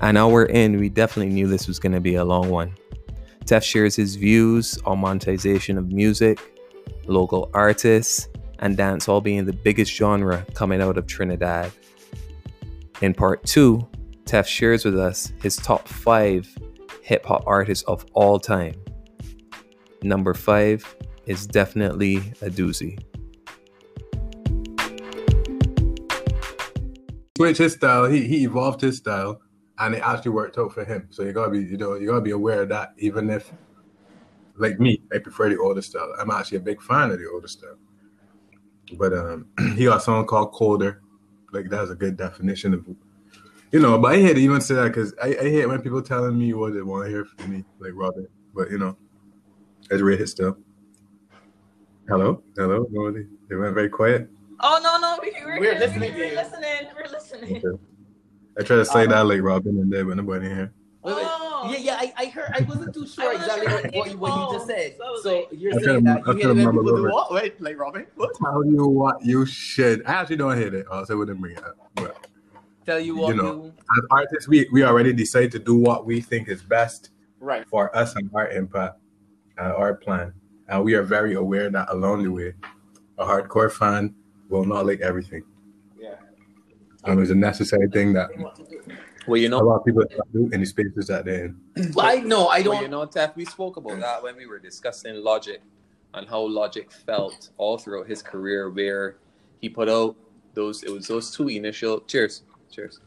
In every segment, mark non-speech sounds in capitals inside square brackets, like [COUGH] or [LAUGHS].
An hour in, we definitely knew this was going to be a long one. Teff shares his views on monetization of music, local artists, and dancehall being the biggest genre coming out of Trinidad. In part two, Teff shares with us his top five hip hop artists of all time. Number five is definitely a doozy. Switch his style. He he evolved his style, and it actually worked out for him. So you gotta be you know you gotta be aware of that. Even if, like me, I prefer the older style. I'm actually a big fan of the older style. But um, [CLEARS THROAT] he got a song called Colder. Like that's a good definition of you know, but I hate to even say that because I, I hate when people telling me what they want to hear from me, like Robin. But you know, I just rate it still. Hello, hello, nobody. They went very quiet. Oh no, no, we, we're, We're here. listening We're listening. We're listening. Okay. I try to say Um, that like Robin and there, but nobody here. Wait, wait. Oh. Yeah, yeah, I, I heard. I wasn't too sure exactly sure what, what what, you, what you just said. was. So like- you're I saying that I you hate could've when mumbled people do what? Wait, like Robin? What? Tell you what you should. I actually don't hear it. I also, wouldn't bring it up. But Tell you what, You what know. you. as artists, we we already decide to do what we think is best Right. for us and our impact, uh, our plan, and we are very aware that along the way, a hardcore fan will not like everything. Yeah. Um, it's a necessary thing that Well, you know, a lot of people do in the spaces that they're in. Well, I know. I don't. you know, Teff, we spoke about that when we were discussing Logic and how Logic felt all throughout his career, where he put out those. It was those two initial. Cheers, cheers.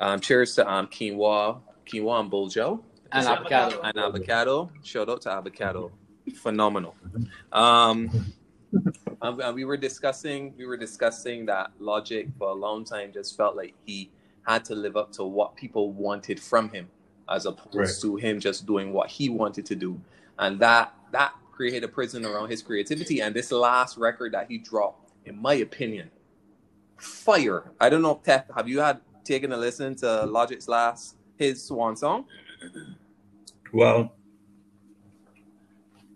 Um, cheers to um quinoa, quinoa and Buljo. and avocado. and avocado. Shout out to avocado, phenomenal. Um, [LAUGHS] and and we were discussing, we were discussing that Logic for a long time just felt like he had to live up to what people wanted from him, as opposed Right. to him just doing what he wanted to do, and that that created a prison around his creativity. And this last record that he dropped, in my opinion, fire. I don't know, Teff, have you had taken a listen to Logic's last his swan song? Well,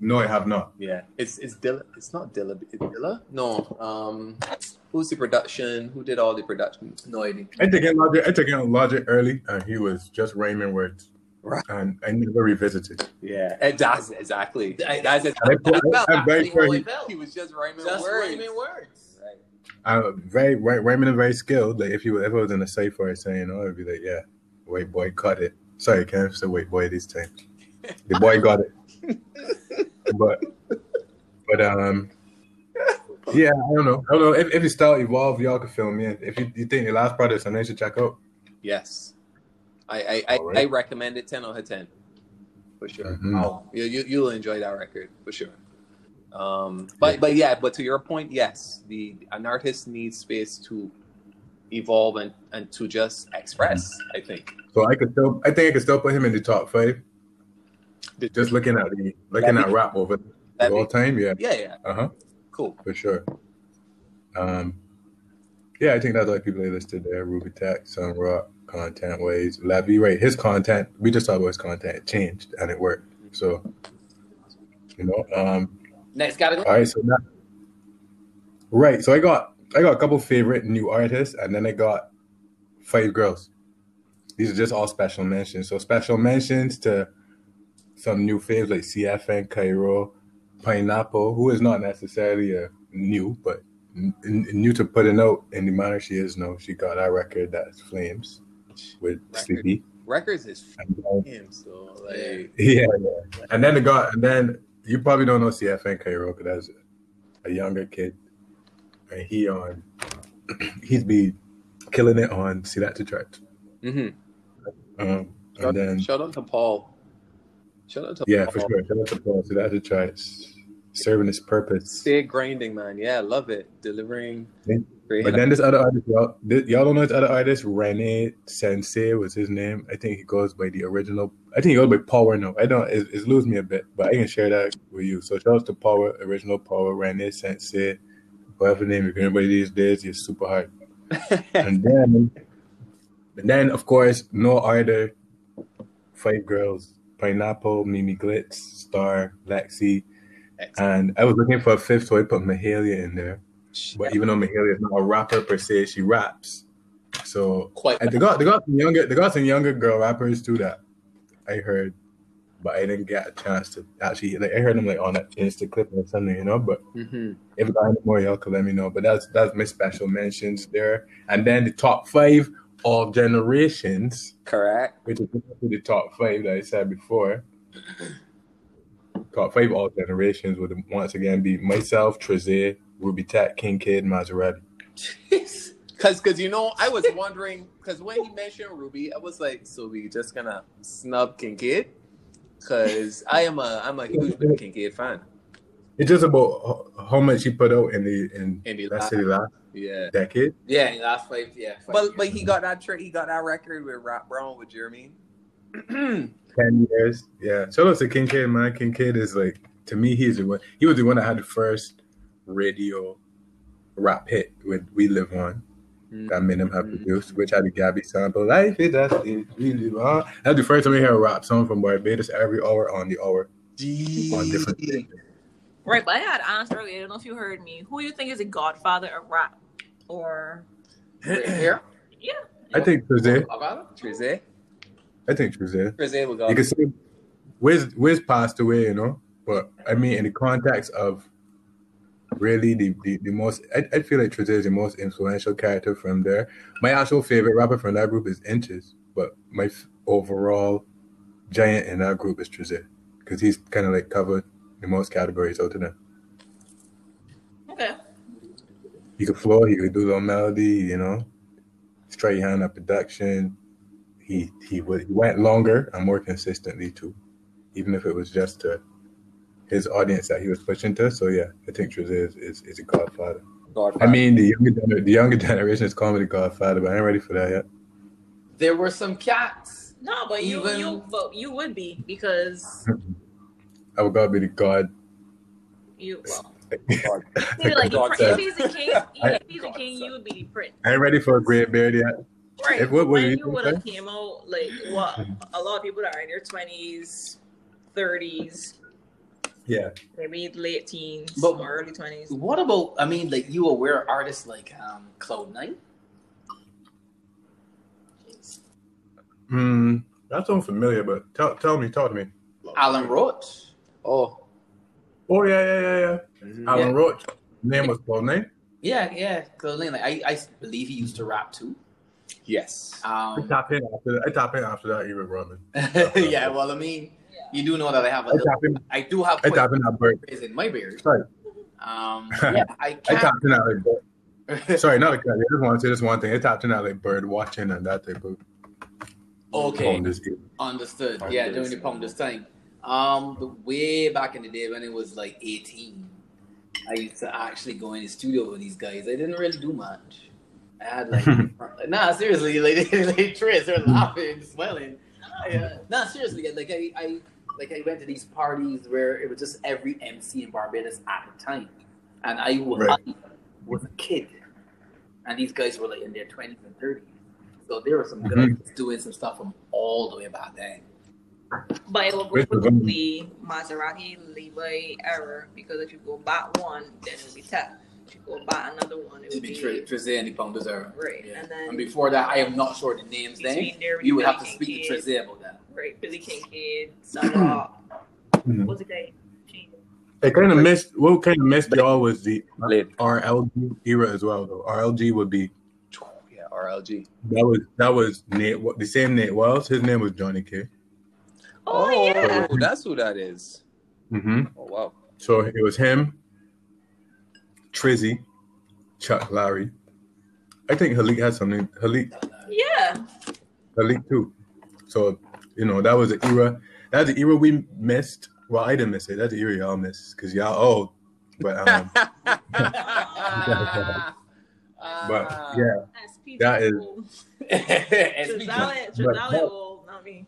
no, I have not. Yeah, it's it's Dilla. It's not Dilla. It's Dilla. No. Um, who's the production? Who did all the production? No idea. I took in Logic. I took in Logic early, and he was just Raymond words, Right. and I never revisited. Yeah, and that's exactly. I- That's it. I, I, I'm very sure he, He was just rhyming Just words. rhyming words. Right. uh, very ry- rhyming and very skilled. Like if you was, if was in a cipher or saying, oh, I'd be like, yeah, wait, boy cut it. Sorry, can't say white boy this time. The boy got it. [LAUGHS] but but um yeah, I don't know. I don't know if, if his style evolved, y'all can fill me in. If you, you think the last product is something you should check out, Yes. I I, I, I recommend it. Ten out of ten, for sure. Mhm. Oh, you, you you'll enjoy that record for sure. Um, but but yeah, but to your point, yes, the an artist needs space to evolve and and to just express. I think. so I could still, I think I could still put him in the top five. Just looking at the looking at rap over the all time, yeah, Yeah, yeah, uh huh, cool. for sure. Um, yeah, I think that's like people they listed there: Ruby Tech, Sun Rock, Content Ways, Levy. Right, his content. We just talked about his content. It changed and it worked. So, you know, um, Next category. all right. So now, right. So I got I got a couple favorite new artists, and then I got five girls. These are just all special mentions. So special mentions to some new faves like CFN, Cairo, Pineapple, who is not necessarily a new, but n- n- new to putting out in the manner she is now. She got that record that's Flames with Record. Sleepy. Records is him, so like yeah, yeah. And then the got, and then you probably don't know CFN Cairo because that's a younger kid, and he on, [CLEARS THROAT] he's be killing it on See That to Church. hmm Um, shout, and then shout out to Paul. Shout out to yeah, Paul. for sure. Shout out to Paul. See That to Church, serving his purpose. Stay grinding, man. Yeah, love it. Delivering. Yeah. But then this other artist, y'all, this, y'all don't know this other artist, Rene Sensei was his name. I think he goes by the original. I think he goes by Power now. I don't. It's, it's losing me a bit, but I can share that with you. So shout out to Power, original Power, Rene Sensei, whatever name. If anybody these days, you're super hard. [LAUGHS] and then, and then of course, no other five girls: Pineapple, Mimi Glitz, Star, Lexi, and I was looking for a fifth, so I put Mahalia in there. But even though Mahalia is not a rapper per se, she raps. So Quite. and they got they got some younger they got some younger girl rappers too that I heard, but I didn't get a chance to actually like I heard them like on an Insta clip or something, you know. But Mhm. if you got any more, y'all can let me know. But that's that's my special mentions there. And then the top five all generations, Correct. which is the top five that I said before. Top five all generations would once again be myself, Trezay, Ruby Tech, King Kid, Maserati. Cause, cause you know, I was wondering, cause when he mentioned Ruby, I was like, so we just gonna snub Kincaid? Cause I am a, I'm a huge Kincaid fan. It's just about how much he put out in the in In the last- the last Yeah. decade. Yeah, in last five. Yeah. five But years. but he got that trick. He got that record with Rap Brown with Jeremy. [CLEARS THROAT] Ten years, yeah. Shout out to King Kid, man. King Kid is like to me, he's the one. He was the one that had the first radio rap hit with "We Live On" that made him have produced, which had the Gabby sample. Life is just it, we on. That's the first time we hear a rap song from Barbados every hour on the hour on different. things. Right, but I had asked earlier. I don't know if you heard me. Who do you think is the godfather of rap? Or [CLEARS THROAT] here. yeah, I think Trezay. About Trizay. I think Trezay. Trizay will go. You can say Wiz Wiz passed away, you know, but I mean in the context of really the the, the most I, I feel like Trezay is the most influential character from there. My actual favorite rapper from that group is Inches, but my f- overall giant in that group is Trezay because he's kind of like covered the most categories out of them. okay. He could flow, he could do the melody, you know, straight hand up production. He he would he went longer and more consistently too, even if it was just to his audience that he was pushing to. So yeah, I think Trezay is, is, is a godfather. godfather. I mean, the younger the younger generation is calling me the godfather, but I ain't ready for that yet. There were some cats. No, but you Even- you but you would be because [LAUGHS] I would gotta be the god. you well. God. Maybe like God [LAUGHS] if he's a king, if [LAUGHS] he's a king, you would be the prince. I ain't ready for a great beard yet. Right. If- what- what when do you you think, would have came out like what a lot of people that are in their twenties, thirties, Yeah. maybe late teens, But- or early twenties. What about? I mean, like you aware artists like um, Cloud Nine. Hmm. That sounds familiar, but tell tell me, talk to me. Alan Roach. Oh. Oh yeah, yeah, yeah, yeah. Mhm. Alan Roach. Name was called name. Yeah, yeah, Cloud Nine. Like I, I believe he used to rap too. Yes. I Um, tap in after that. I tap in after that era, Robin. [LAUGHS] yeah, well, I mean, you do know that I have a I little. tap in. I do have I quite tap in that bird. Is in my beard. Sorry. Um, [LAUGHS] yeah, I I can't. tapped in that like bird. [LAUGHS] Sorry, not like that. I just want to say this one thing. I tapped in that like bird watching and that type of. okay, this understood. Pound Yeah, this, during the yeah. this time. Um, the way back in the day when it was like eighteen, I used to actually go in the studio with these guys. I didn't really do much. I had like, [LAUGHS] nah, seriously, [LAUGHS] like, like Tris, they're laughing, smiling. I, uh, nah, seriously, like I, I, like I went to these parties where it was just every MC in Barbados at the time, and I was, Right. I was a kid, and these guys were like in their twenties and thirties. So there were some Mhm. guys doing some stuff from all the way back then. But it will Which go was the Maserati Levi era because if you go back one, then it'll be tough. If you go back another one, it It'd will be be Tris, Tris and the Pounders era. right. Yeah. And then And before that, I am not sure the names then. between You would have to Billy speak to Kincaid, Tris about that. Right, Billy Kincaid, [CLEARS THROAT] Salah. Mhm. What's the guy? I kind of missed. What kind of missed y'all was the RLG era as well. Though RLG would be Yeah, RLG. that was that was Nate the same Nate Wells. His name was Johnny K. Oh, yeah. that's who that is. Mm-hmm. Oh wow. So it was him, Trizzy, Chuck Larry. I think Halik had something. Halik, Yeah. Halik too. So you know that was the era. That's the era we missed. Well, I didn't miss it. That's the era y'all missed because y'all old. But um, [LAUGHS] [LAUGHS] but yeah, SP That is- [LAUGHS] old. SBG. Trezali Trezali old, not me.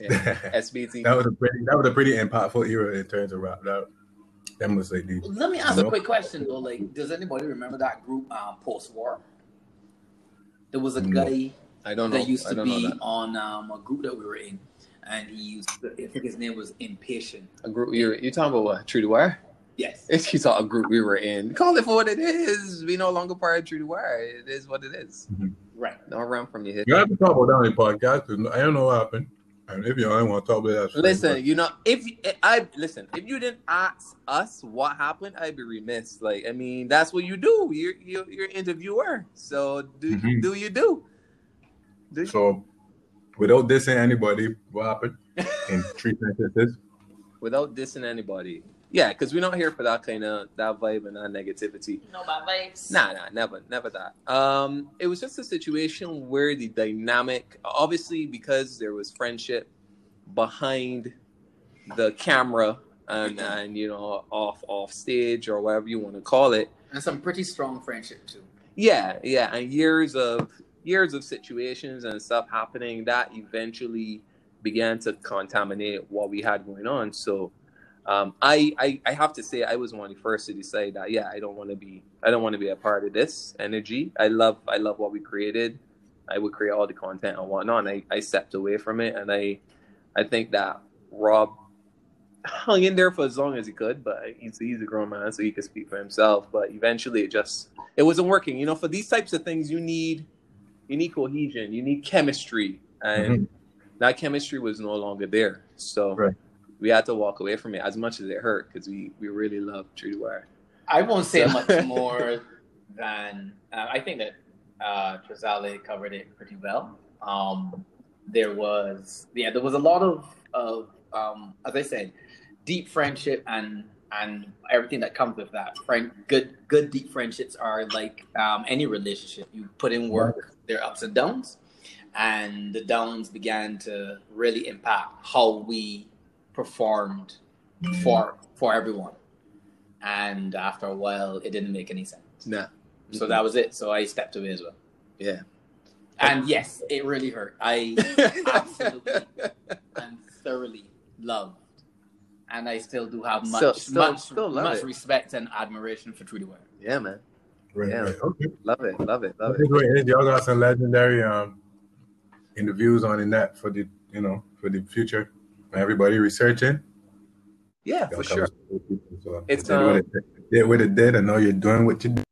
Yeah. [LAUGHS] SBT. that was a pretty that was a pretty impactful era in terms of rap. That that was like the Let me ask No. a quick question though. Like, does anybody remember that group um, post war? There was a No. guy I don't know. that used to be that. on um, a group that we were in, and he used. To, I think his name was Impatient. A group. You're you talking about what? Tru Da Wire? Yes. [LAUGHS] She saw a group we were in. Call it for what it is. We no longer part of Tru Da Wire. It is what it is. Right. Don't run from your head. You have to talk about that on the podcast I don't know what happened. And if you only want to talk about that. Listen, you know, if I listen, if you didn't ask us what happened, I'd be remiss. Like, I mean, that's what you do. You're you're, you're interviewer, so do Mhm. do you do? do you? So, without dissing anybody, what happened in three sentences? Without dissing anybody, yeah, because we're not here for that kind of that vibe and that negativity. No bad vibes. Nah, nah, never, never that. Um, it was just a situation where the dynamic, obviously, because there was friendship behind the camera and and you know off off stage or whatever you want to call it. And some pretty strong friendship too. Yeah, yeah, and years of years of situations and stuff happening that eventually began to contaminate what we had going on. So. Um, I, I I have to say I was one of the first to decide that yeah I don't want to be I don't want to be a part of this energy. I love I love what we created. I would create all the content and whatnot. And I, I stepped away from it, and I I think that Rob hung in there for as long as he could, but he's he's a grown man, so he could speak for himself. But eventually, it just it wasn't working. You know, for these types of things, you need you need cohesion, you need chemistry, and that chemistry was no longer there. So Right. We had to walk away from it as much as it hurt because we we really loved Tru Da Wire. I won't say So- much [LAUGHS] more than uh, I think that uh, Trizale covered it pretty well. Um, there was yeah, there was a lot of of um, as I said, deep friendship and and everything that comes with that. Friend, good good deep friendships are like um, any relationship. You put in work, there are ups and downs, and the downs began to really impact how we performed for for everyone. And after a while, it didn't make any sense. Nah. So that was it. So I stepped away as well. Yeah. And yes, it really hurt. I [LAUGHS] absolutely and thoroughly loved, and I still do have much, Still- still- much, still much it. respect and admiration for Tru Da Wire. yeah, man. Right, Yeah. right. Okay. Love it. Love it. Love Okay, it. great. Y'all got some legendary um interviews on in that for the you know for the future. Everybody researching. Yeah, for sure. people, so It's, did what um, it did what it did. I know you're doing what you did.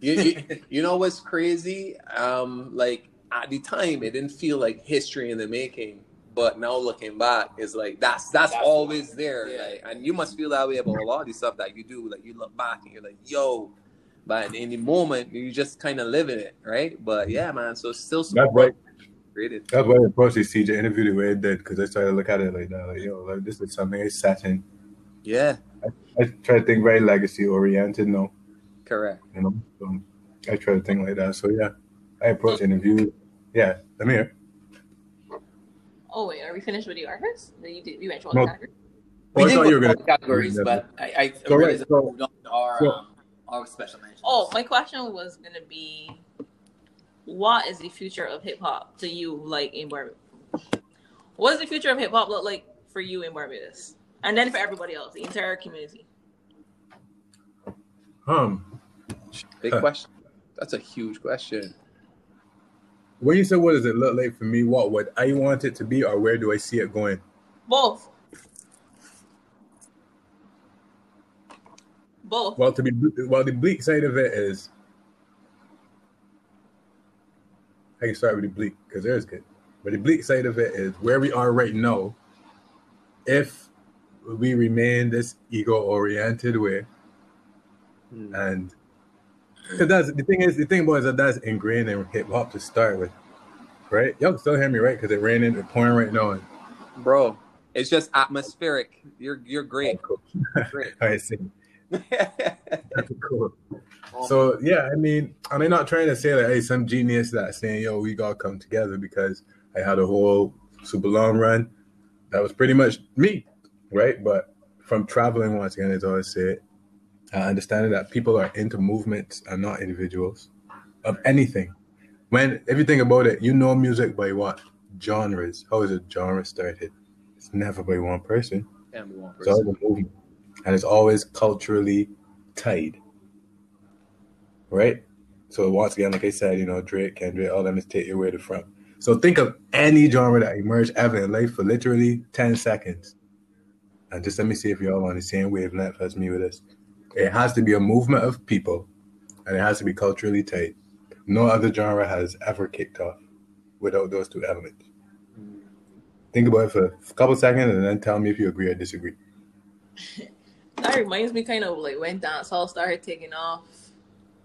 You, you, [LAUGHS] you know what's crazy? Um, like at the time, it didn't feel like history in the making. But now looking back, it's like that's that's, That's- always there. yeah. Like, and you must feel that way about a lot of the stuff that you do. Like you look back and you're like, yo. But in the moment, you just kind of live in it, right? But yeah, man. So still That's support right. Created. That's why I approached the CJ interview the way it did because I started to look at it like that. Like, yo, like, this is something I sat in. Yeah, I try to think very legacy oriented, no, correct. you know. So I try to think like that. So yeah, I approach interviews. Yeah, let me hear. Oh wait, are we finished with the artists? Then you did. You went to all No. the categories? Oh, I did thought go you were gonna. categories, but I, I So, realized right, that so- we moved on our so- um, our special mentions. Oh, my question was gonna be, what is the future of hip hop to you, like in Barbados? What does the future of hip hop look like for you in Barbados, and then for everybody else, the entire community? Um, Big Huh. question. That's a huge question. when you say what does it look like for me, what would I want it to be, or where do I see it going? Both. Both. Well, to be well, the bleak side of it is. I can start with the bleak because there's good, but the bleak side of it is where we are right now. If we remain this ego-oriented way, Hmm. and because that's the thing is the thing about is that that's ingrained in hip hop to start with, right? Y'all can still hear me, right? Because it raining, it's pouring right now. And, Bro, it's just atmospheric. You're you're great. cool. Great. I see. That's cool. [LAUGHS] [LAUGHS] So yeah, I mean, and I'm not trying to say like, hey, some genius that's saying, yo, we gotta come together because I had a whole super long run. That was pretty much me, right? But from traveling once again, as I always say, uh, understanding that people are into movements and not individuals of anything. When if you think about it, you know music by what genres? How is a genre started? It's never by one person. Can't be one It's always a movement, and it's always culturally tied, right? So once again, like I said, you know, Drake, Kendrick, all them is take your to front. So think of any genre that emerged ever in life for literally ten seconds, and just let me see if y'all on the same wavelength as me with this. It has to be a movement of people, and it has to be culturally tight. No other genre has ever kicked off without those two elements. Think about it for a couple seconds, and then tell me if you agree or disagree. [LAUGHS] That reminds me kind of like when dancehall started taking off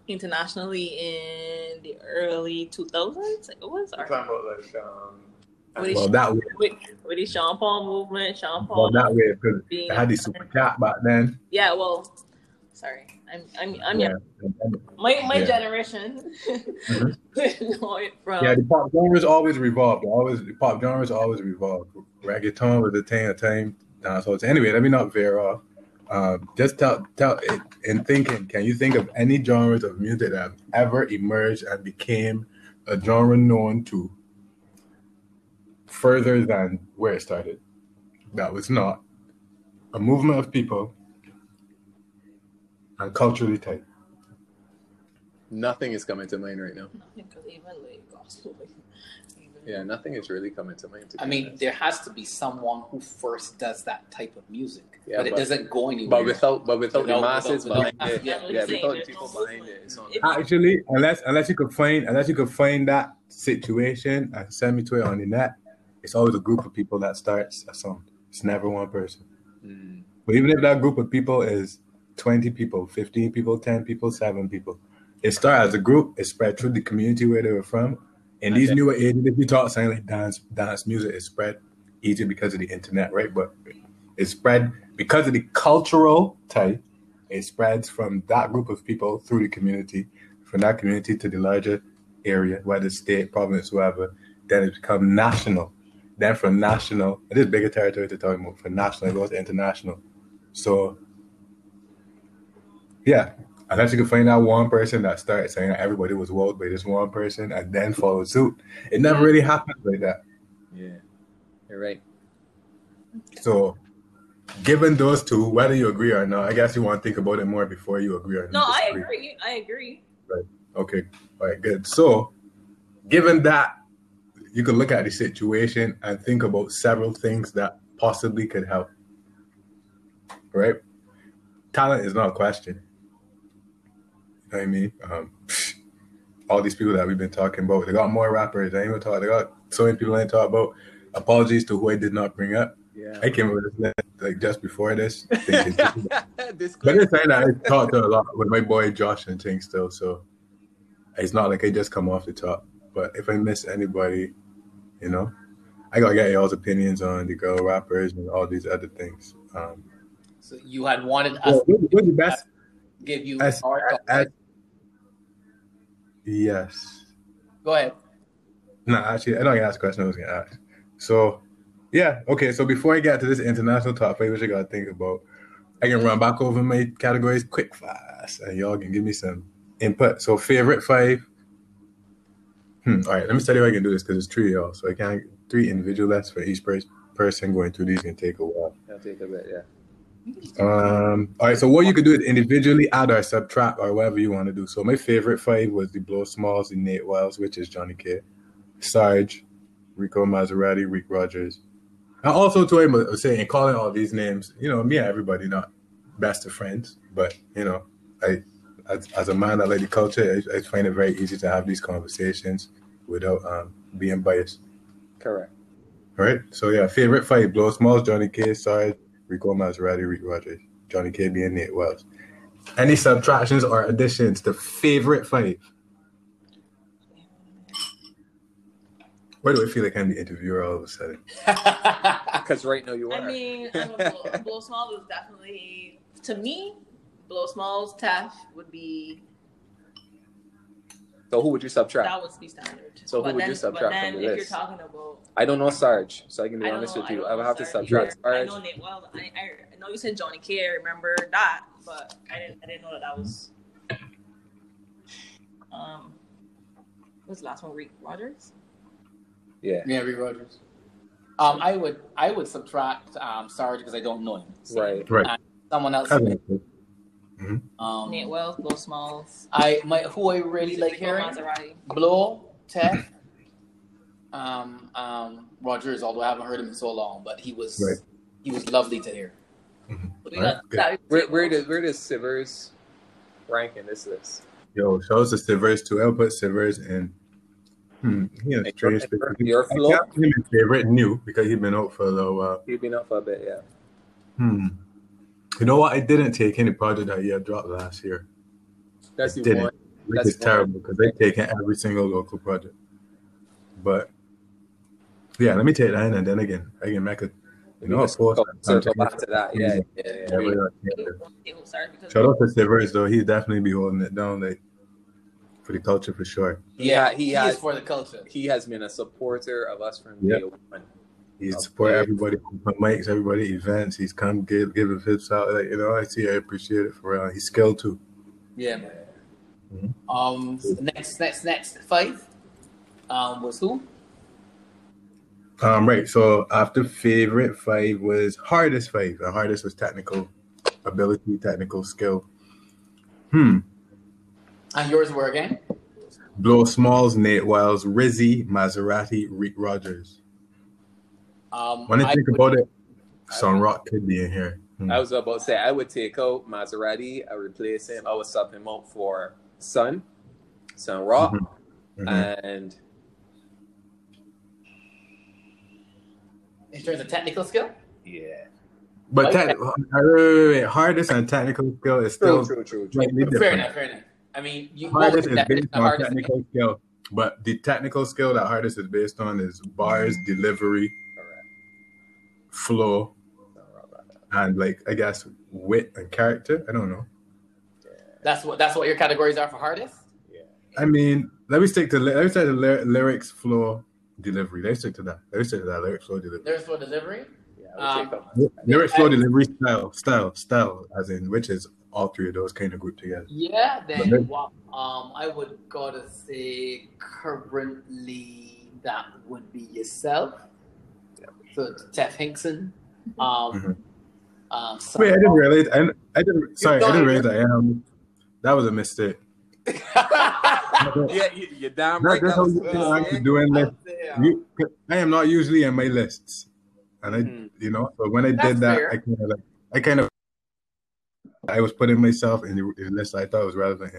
internationally in the early 2000s. It was or about like um, with the, Well, that way, with, with the Sean Paul movement, Sean well, that way, because being it had the super cat back then. yeah, well, sorry, I'm I'm I'm yeah. young. my my Yeah. generation Mhm. it [LAUGHS] from Yeah, the pop genres always revolved. Always the pop genres always revolved. Reggaeton was the thing at time. Dancehall. Anyway, let me not veer off. Um, just tell tell in thinking. Can you think of any genres of music that have ever emerged and became a genre known to further than where it started? That was not a movement of people and culturally tight. nothing is coming to mind right now. nothing because even like gospel. Like, even- Yeah, nothing is really coming to mind. to I mean, honest. there has to be someone who first does that type of music, Yeah, but it doesn't go anywhere. but without but without the masses without- behind it, yeah, yeah, without the people behind it, it's on. Actually, unless unless you could find unless you could find that situation and send me to it on the net, it's always a group of people that starts a song. It's never one person. Mm. But even if that group of people is twenty people, fifteen people, ten people, seven people, it starts as a group. It spread through the community where they were from. In these newer ages, if you talk saying like dance, dance music is spread easy because of the internet, right? But it spread because of the cultural type. It spreads from that group of people through the community, from that community to the larger area, whether state, province, whoever. Then it becomes national. Then from national, it is bigger territory to talk about. From national, it goes to international. So, yeah, unless you can find that one person that started saying that everybody was wowed by this one person and then followed suit, it never really happened like that. Yeah, you're right. So, given those two, whether you agree or not, I guess you want to think about it more before you agree or not. No, I agree. I agree. Right. Okay, all right, good. So, given that, you can look at the situation and think about several things that possibly could help. Right? Talent is not a question. You know what I mean? Um, all these people that we've been talking about, they got more rappers. I ain't gonna talk. They got so many people I ain't talk about. Apologies to who I did not bring up. Yeah. I came up with this like just before this. [LAUGHS] thinking- [LAUGHS] But Disclaimer. it's saying I talked to a lot with my boy Josh and things still, so it's not like I just come off the top. But if I miss anybody, you know, I gotta get y'all's opinions on the girl rappers and all these other things. Um, So you had wanted us well, what- what's the best? give you As, our as, yes. Go ahead. No, actually, I don't get asked a question I was gonna ask. So, yeah, okay. So before I get to this international top five, which I gotta think about, I can run back over my categories quick, fast, and y'all can give me some input. So, favorite five. Hmm. All right, let me tell you how I can do this because it's three y'all, so I can't three individual lists for each pers- person going through these can take a while. I'll take a bit. Yeah. Um. All right. So what you could do is individually add or subtract or whatever you want to do. So my favorite five was the Blow Smalls, the Nate Wiles, which is Johnny K, Sarge, Rico Maserati, Rick Rogers. And also to him was saying calling all these names. You know, me and everybody not best of friends, but you know, I as, as a man I like the culture, I, I find it very easy to have these conversations without um, being biased. Correct. All right. So yeah, favorite fight: Blow Smalls, Johnny K, Sarge, Rico Maserati, Rick Rogers, Johnny K and Nate Wells. Any subtractions or additions to favorite five? Why do I feel like I'm the interviewer all of a sudden? [LAUGHS] Because right now you are. I mean, I don't know, Blow, [LAUGHS] Blow Smalls is definitely to me. Blow Smalls, Taff would be so who would you subtract? that would be standard. So who but would you subtract but then from the if list? you're talking about, I don't know Sarge, so I can be I honest know, with I you. don't I would know have to subtract either. I Sarge. know Nate Well. I, I know you said Johnny K. I remember that, but I didn't. I didn't know that that was. Um, what's the last one? Rick Rogers. Yeah. Yeah, Rick Rogers. Um, I would I would subtract um Sarge because I don't know him. Right. Right. Someone else. Um, Nate Wells, Blow Smalls. I my who I really like Rico hearing Maserati. Blow Tech. Um, um, Rogers, although I haven't heard him in so long, but he was Right. he was lovely to hear. We Alright, got good. that. Where, where does where does Sivers rank in this list? Yo, shows the Sivers too. I'll put Sivers in. Hmm, he has Like, strange your- space. your I flow? kept favorite new because he'd been out for a little while. He's been up for a bit, yeah. Hmm. You know what? I didn't take any project that he had dropped last year. That's I the didn't. one. Which That's is terrible because they've taken every single local project. But yeah, let me take that in and then again, I can make a you know, of course. circle back to that. Yeah, yeah, yeah. Yeah, we are- Sorry, because Shout out to Sivers though. He'd definitely be holding it down like for the culture for sure. Yeah, he, he is has- for the culture. He has been a supporter of us from Yeah. day one. He's Okay. support everybody from mics, everybody events. He's come give give his hips out. Like, you know, I see I appreciate it for real. He's skilled too. Yeah, man. Mhm. Um, so next, next, next five. Um, was who? Um, right. So after favorite five was hardest five. The hardest was technical ability, technical skill. Hmm. And yours were again. Blow Smalls, Nate Wiles, Rizzy, Maserati, Reek Rogers. Um, When I I think would- about it, Sun Rock could be in here. Hmm. I was about to say I would take out Maserati, I replace him, I would swap him out for Sun, Sun Rock, Mhm. Mhm. and in terms of technical skill. yeah. But Okay. tech- wait, wait, wait, hardest and technical skill is still True, true, true, true. Fair different. enough, fair enough. I mean, you Hardest both is based on hardest- technical skill, but the technical skill that hardest is based on is bars, delivery, Correct. Flow, Sun Rock, right. and like I guess wit and character. I don't know. That's what that's what your categories are for hardest. Yeah. I mean, let me stick to let me stick to ly- lyrics, flow, delivery. Let's stick to that. Let's stick to that. Lyrics, flow, delivery. There's for delivery. Yeah, Um, take Lyrics, flow, I- delivery, style, style, style, as in which is all three of those kind of grouped together. Yeah, then then- what? Um, I would gotta say currently that would be yourself. So Teff Hinkson. Um, Mhm. um, Wait, I didn't realize. I, I didn't. Sorry, I didn't realize. I am. That was a mistake. [LAUGHS] Yeah, you, you're damn Not right. just that how you that think was I'm doing I this. You, I am not usually in my lists, and I, Mhm. you know, so when I That's did that, fair. I kind of like, I kind of, I was putting myself in the, in the list I thought was relevant.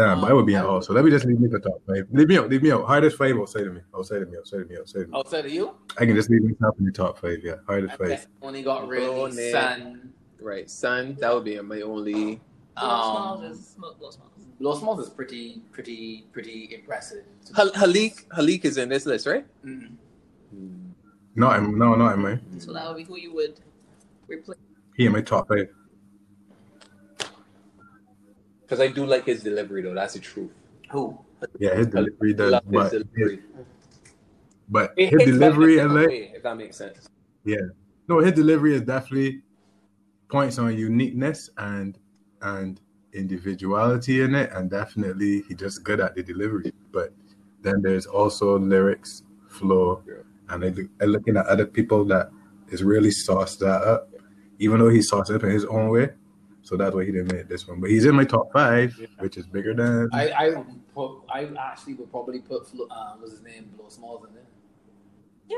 In. Damn, I would be in all. So let me just leave me the top five. Leave me out. Leave me out. Hardest five Say to me. I'll say to me. up. Say to me. Outside of me. Outside of you, I can just leave myself in the top five. Yeah, hardest I five. only got really Nick. Sun. Right, Sun, that would be my only. Blow Smalls Um, is smoke smalls. Blow Smalls is pretty, pretty, pretty impressive. Hal- Halik, Halik is in this list, right? Mm. No, I'm no, not in my. So that would be who you would replace. He in my top five. Because I do like his delivery, though. That's the truth. Who? Yeah, his delivery does, Love his but delivery. but It his hits that in a delivery, I different like. way, if that makes sense. Yeah. No, his delivery is definitely points on uniqueness and and individuality in it, and definitely he just good at the delivery. But then there's also lyrics, flow, Yeah. and I look, I looking at other people that is really sauced that up, even though he sauced it up in his own way. So that's why he didn't make this one. But he's in my top five, Yeah. which is bigger than. I, I, put, I actually would probably put, Flo- uh, what's his name, Blow Smalls in there. yeah,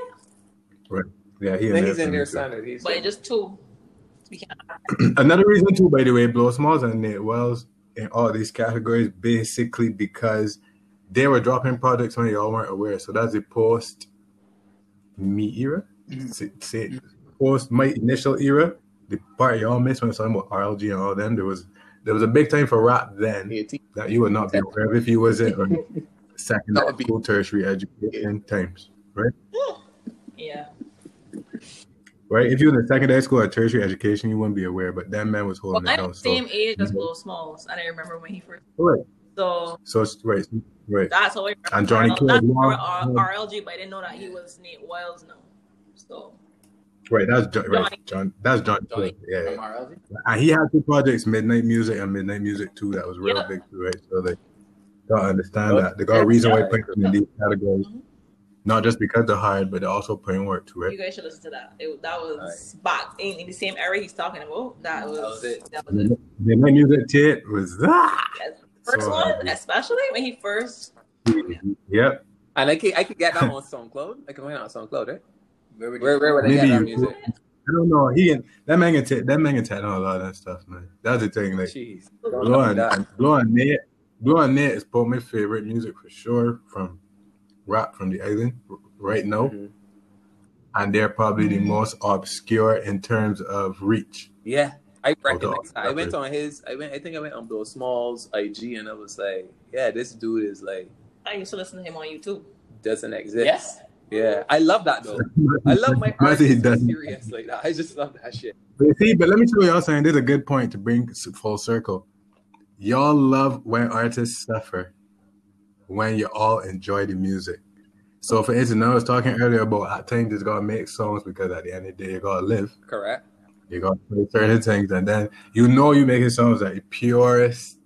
right. Yeah, he in Then he's in there too. standard. He's But just two. [CLEARS THROAT] Another reason too, by the way, Blow Smalls and Nate Wells in all these categories, basically because they were dropping projects when y'all weren't aware. So that's the post me era, Mhm. say, say post my initial era, the part y'all missed when I was talking about RLG and all them. There was there was a big time for rap then 18. that you would not be aware of if you was in [LAUGHS] second That would be- school tertiary education times, right? Yeah. right? If you were in secondary school or tertiary education, you wouldn't be aware. But that man was Well, holding it I'm down. the So, same age as Mhm. Blow Smalls, and I remember when he first. right, So so it's- right, right. that's how I remember. And Johnny RL, Cage, that's R- RLG, but I didn't know that he was Nate Wiles now. So Right, that's John. Right, John. That's John. Johnny Yeah, yeah. And he had two projects, Midnight Music and Midnight Music Two, that was real Yeah. big too, right? So they gotta understand that. They got a reason why Yeah. putting them in these categories, Mhm. not just because they're hard, but they're also putting work to it. you guys should listen to that. It, that was back in, in the same era he's talking about. That was, That was it. That was it. Midnight Music tape was that. Yes. First So one, happy. especially when he first. Yep. And I could, I could get that on [LAUGHS] SoundCloud. I can find it on SoundCloud, right? Where would Where, where would I Maybe get that you- music? I don't know. He can, that man can take that man can take on a lot of that stuff, man. That's the thing. Like Jeez. Blow on Blow on Net. Blow on Net is probably my favorite music for sure from rap from the island right now. Mhm. And they're probably the most obscure in terms of reach. Yeah, I recognize. I went on his. I went. I think I went on Bill Smalls IG, and I was like, "Yeah, this dude is like I used to listen to him on YouTube. doesn't exist." Yes. Yeah, I love that though. I love my artists serious like that. I just love that shit. But you see, but let me tell y'all something. This is a good point to bring full circle. Y'all love when artists suffer when you all enjoy the music. So for instance, I was talking earlier about times you just gotta make songs because at the end of the day you gotta live. Correct. You gotta play certain things and then you know you're making songs that the purest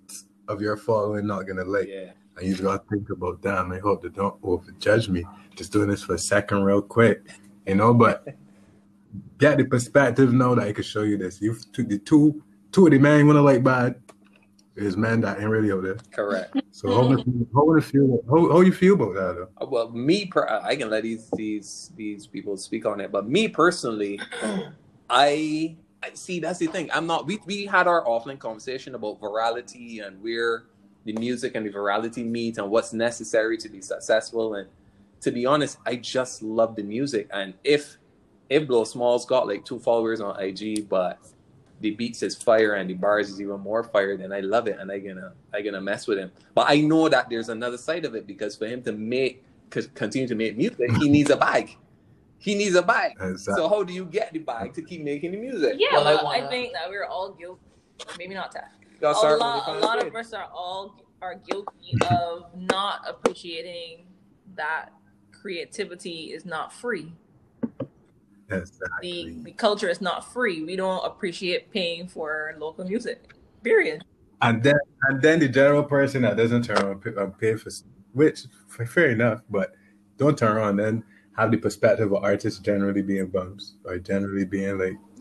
of your following not gonna like. Yeah. And you just gotta think about damn, I hope they don't overjudge me. Just doing this for a second real quick. You know, but get the perspective now that I can show you this. You took the two two of the man you wanna like bad is man that ain't really out there. Correct. So how you, how would feel how, how you feel about that though? Uh, Well, me, per- I can let these these these people speak on it, but me personally, I, I see that's the thing. I'm not. We we had our offline conversation about virality and where the music and the virality meet and what's necessary to be successful. And to be honest, I just love the music. And if if Blow Smalls got like two followers on IG, but the beats is fire and the bars is even more fire, then I love it and I gonna I gonna mess with him. But I know that there's another side of it because for him to make continue to make music, he needs a [LAUGHS] bag. He needs a bag. Exactly. So how do you get the bag to keep making the music? Yeah, Well, I I, wanna- think that we're all guilty. Maybe not that. Gotta A start lot, a lot of us are all are guilty of not appreciating that creativity is not free. The, Exactly. the culture is not free. We don't appreciate paying for local music. Period. And then and then the general person that doesn't turn around and pay, and pay for which fair enough, but don't turn around then have the perspective of artists generally being bums or generally being like Yeah.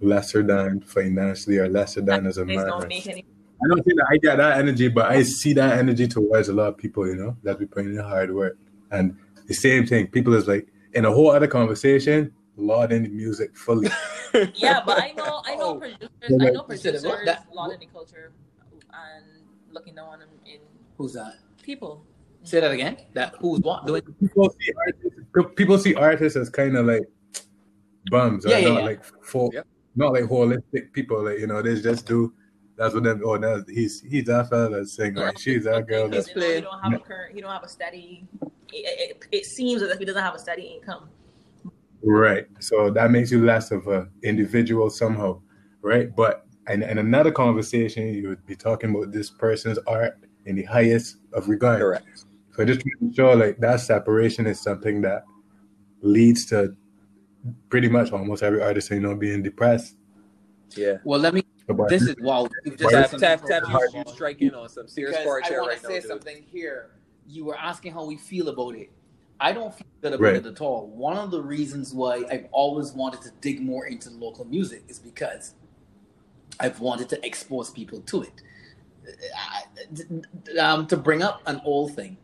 Lesser than financially or lesser than as a They man. don't make any. I don't think that I get that energy, but I see that energy towards a lot of people, you know, that be putting in hard work. And the same thing, people is like in a whole other conversation, laud in the music fully. [LAUGHS] Yeah, but I know, I know Oh. producers. Yeah, I know producers it, that- lot of the culture and looking down on them in Who's that? people. Say that again. That who's what doing? people see artists, people see artists as kind of like bums, or Yeah, yeah, not yeah. like full, Yep. Not like holistic people. Like you know, they just do. That's what them. Oh, that's he's he's that fella that's singing. Or she's that girl. Because, That's, you he don't have a current. He don't have a steady. It, it, it seems as if he doesn't have a steady income. right. So that makes you less of a individual somehow, right? But in, in another conversation, you would be talking about this person's art in the highest of regard. Correct. So just making sure like that separation is something that leads to pretty much almost every artist you know being depressed. Yeah. Well, let me. about This is wow. You've just Why- said Tap something tap tap. profound. You, you striking on some serious because chord I want right to say dude. something here. You were asking how we feel about it. I don't feel good about Right. it at all. One of the reasons why I've always wanted to dig more into local music is because I've wanted to expose people to it. I- Um, to bring up an old thing,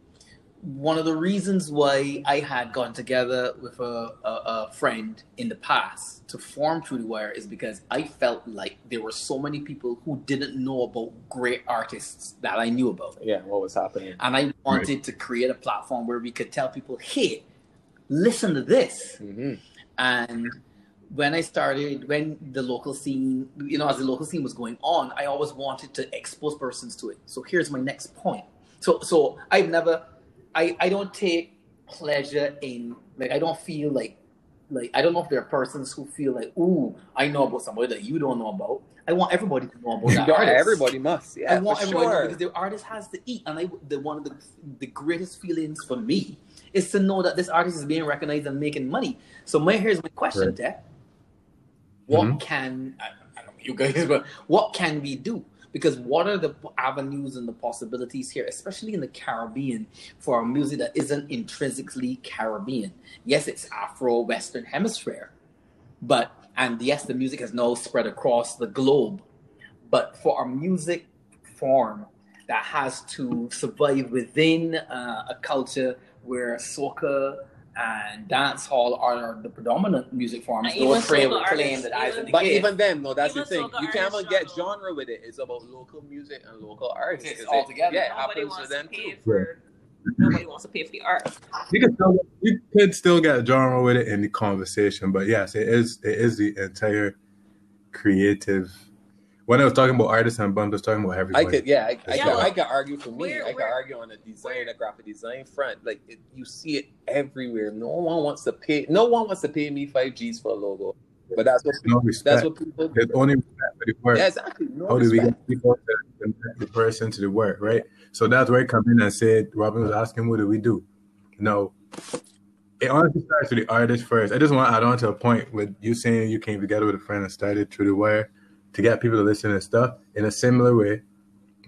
one of the reasons why I had gone together with a, a, a friend in the past to form Tru Da Wire is because I felt like there were so many people who didn't know about great artists that I knew about. Yeah. What was happening? And I wanted to create a platform where we could tell people, hey, listen to this. hmm And when I started, when the local scene, you know, as the local scene was going on, I always wanted to expose persons to it. So here's my next point. So, so I've never, I, I don't take pleasure in, like, I don't feel like, like, I don't know if there are persons who feel like, ooh, I know about somebody that you don't know about. I want everybody to know about that Yeah, artist. everybody must. Yeah, I want for everybody sure. because the artist has to eat, and I the one of the the greatest feelings for me is to know that this artist is being recognized and making money. So my here's my question, Right. What Mhm. can I, I don't know you guys, [LAUGHS] but what can we do? Because what are the avenues and the possibilities here, especially in the Caribbean, for a music that isn't intrinsically Caribbean? Yes, it's Afro Western Hemisphere, but and yes, the music has now spread across the globe. But for a music form that has to survive within uh, a culture where soca and dance hall are the predominant music forms. And even Those Trey soca would claim that Eyes even- in the But even then, no, that's Even the thing. You can't even get struggle. genre with it. It's about local music and local artists. It's all together. Yeah, it Nobody happens wants to to them pay too. for. Nobody wants to pay for the art. You could still you could still get genre with it in the conversation, but yes, it is it is the entire creative. When I was talking about artists and bums, I was talking about I everybody. could, yeah, I, I, Yeah, could, I could argue for me. we're- I could we're- argue on the design, we're- the graphic design front. Like it, you see it everywhere. No one wants to pay. No one wants to pay me five G's for a logo. But that's what no that's respect. what people. There's only respect for the work. Yeah, exactly. No How do we respect. get people to connect the person to the work, right? So that's where I come in and said, Robin was asking, what do we do? No, it honestly starts with the artist first. I just want to add on to a point with you saying you came together with a friend and started Tru Da Wire to get people to listen and stuff. In a similar way,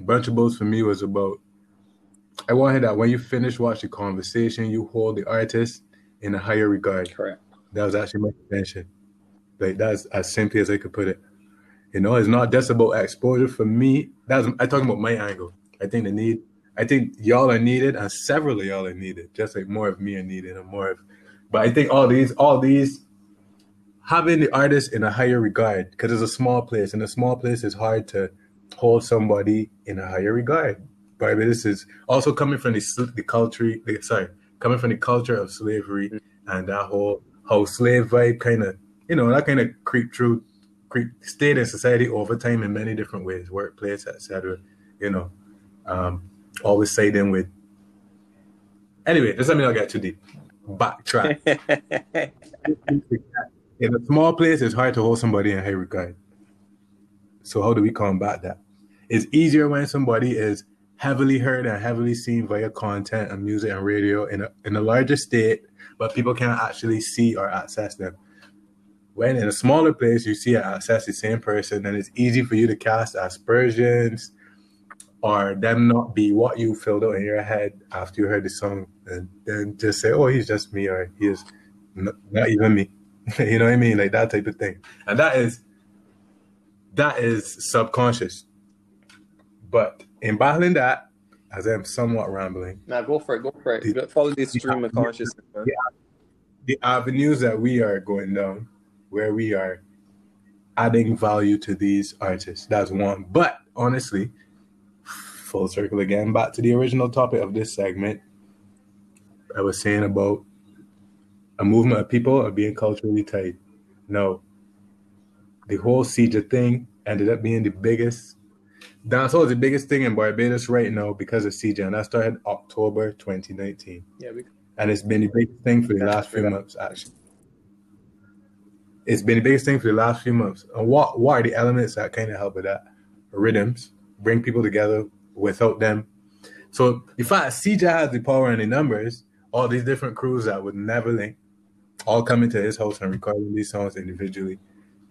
Bunch of Bulls for me was about, I wanted that when you finish watch the conversation, you hold the artist in a higher regard. Correct. That was actually my intention. Like that's as simply as I could put it. You know, it's not just about exposure for me. That's I talking about my angle. I think the need. I think y'all are needed, and several of y'all are needed. Just like more of me are needed, and more of. But I think all these, all these, having the artist in a higher regard because it's a small place. and a small place, is hard to hold somebody in a higher regard. Barbados is also coming from the the culture. Sorry, coming from the culture of slavery and that whole whole slave vibe kind of you know that kind of creep through creep stayed in society over time in many different ways workplace etc you know um always siding with anyway this let me not get too deep backtrack [LAUGHS] in a small place it's hard to hold somebody in high regard. So how do we combat that? It's easier when somebody is heavily heard and heavily seen via content and music and radio in a, in a larger state but people can't actually see or access them. When in a smaller place you see and access the same person, then it's easy for you to cast aspersions or them not be what you filled out in your head after you heard the song and then just say, oh, he's just me or he is not, not even me. [LAUGHS] you know what I mean? Like that type of thing. And that is that is subconscious. But in battling that, as I'm somewhat rambling, now go for it. Go for it. Go- Follow this stream of consciousness. Man. the avenues that we are going down, where we are adding value to these artists. That's one. But honestly, full circle again, back to the original topic of this segment. I was saying about a movement of people are being culturally tight. No. The whole CJ thing ended up being the biggest dancehall is the biggest thing in Barbados right now because of CJ, and that started October 2019 Yeah, we, and it's been the biggest thing for the last few months. Actually, it's been the biggest thing for the last few months. And what what are the elements that kind of help with that? Rhythms bring people together. Without them, so the fact CJ has the power and the numbers, all these different crews that would never link, all coming to his house and recording these songs individually,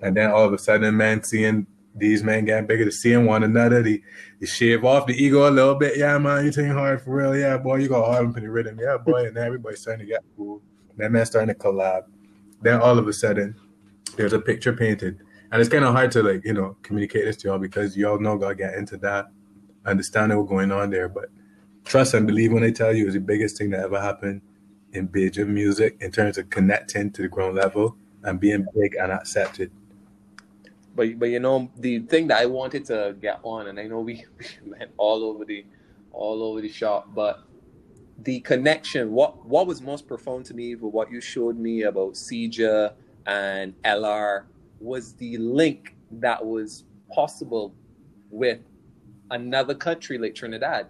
and then all of a sudden, man, seeing these men getting bigger, to seeing one another, the, the shave off the ego a little bit. Yeah, man, you think hard for real? Yeah, boy, you got hard up in the rhythm. Yeah, boy, and everybody's starting to get cool. Then man starting to collab. Then all of a sudden, there's a picture painted, and it's kind of hard to like you know communicate this to y'all because y'all know gotta get into that, understanding what's going on there. But trust and believe when they tell you is the biggest thing that ever happened in Bajan music in terms of connecting to the ground level and being big and accepted. but but you know the thing that I wanted to get on, and I know we, [LAUGHS] we went all over the all over the shop, but the connection. What what was most profound to me for what you showed me about CJ and LR was the link that was possible with another country like Trinidad,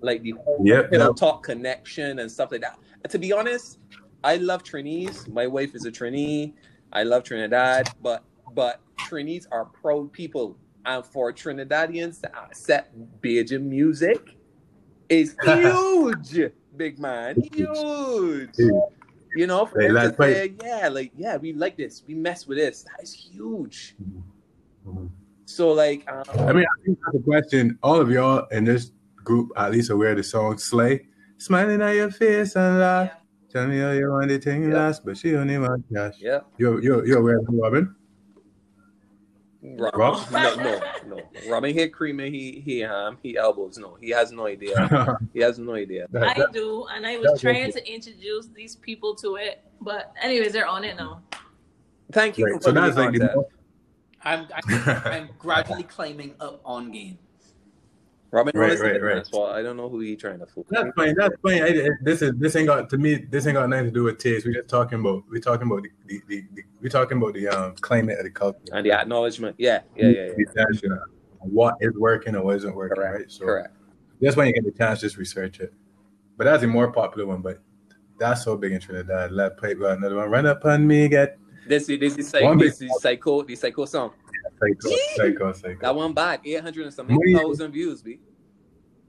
like the whole Yep, yep. talk connection and stuff like that. To be honest, I love Trinis. My wife is a Trini. I love Trinidad, but but Trinis are proud people, and for Trinidadians to accept Bajan music is [LAUGHS] huge, big man, huge. You know, for They them like to say, yeah, like yeah, we like this, we mess with this. That is huge. So like, um, I mean, I think that's a question. All of y'all in this group at least aware of the song Slay. Smiling at your face and laugh. Tell me how you want the thing Yeah. last, but she only want cash. yeah, You're, you're, you're aware of Robin? Rob, Rob? no, no, no. Robin hit cream and he he um he elbows. No, he has no idea. [LAUGHS] He has no idea. That- I do, and I was trying to introduce these people to it, but anyways, they're on it now. Thank you right. for So putting that's like the that. I'm, I'm, I'm [LAUGHS] gradually climbing up on game. Robin Right, right, right. dance wall. I don't know who he trying to fool. That's fine. That's fine. I, I- this is this ain't got to me. This ain't got nothing to do with taste. We're just talking about. We're talking about the, the, the, the we're talking about the um climate of the culture. And the acknowledgement. Yeah, yeah, yeah, yeah. The attention on What is working or what isn't working, Correct. right? So Correct. that's when you get the chance, just research it. But that's a more popular one. But that's so big in Trinidad. Lead Pipe got another one. Run up on me, get This is this is psycho, One big- this is psycho, the psycho song. Psycho, psycho, psycho. That one back, eight hundred and something Money- thousand views, be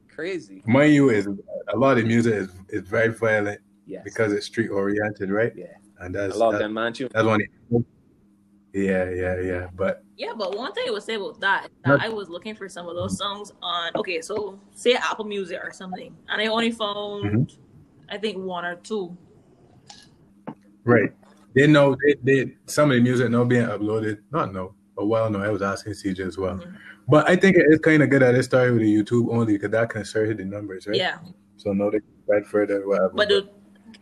crazy. Mind you, is a lot of music is, is very violent Yes. because it's street oriented, right? Yeah. And I that's love that, them man tune. that's one. Yeah, yeah, yeah. But Yeah, but one thing I would say about that, is that I was looking for some of those songs on okay, so say Apple Music or something, and I only found Mhm. I think one or two. right, they know they, they some of the music know being uploaded. Not no, but well, no. I was asking CJ as well. Mhm. But I think it's kind of good that it started with the YouTube only because that can start the numbers, right? Yeah, So no, they can spread further, whatever. but do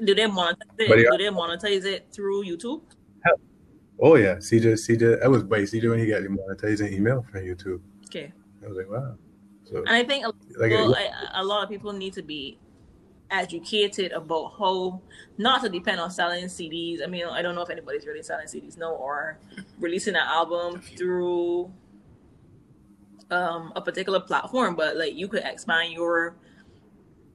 do they monetize it? But. Do they monetize it through YouTube? oh yeah, CJ, CJ, I was by CJ when he got the monetizing email from YouTube. Okay, I was like, wow. So and I think a, like, well, I, a lot of people need to be educated about how not to depend on selling CDs. I mean, I don't know if anybody's really selling CDs, no, or releasing an album through um, a particular platform, but like you could expand your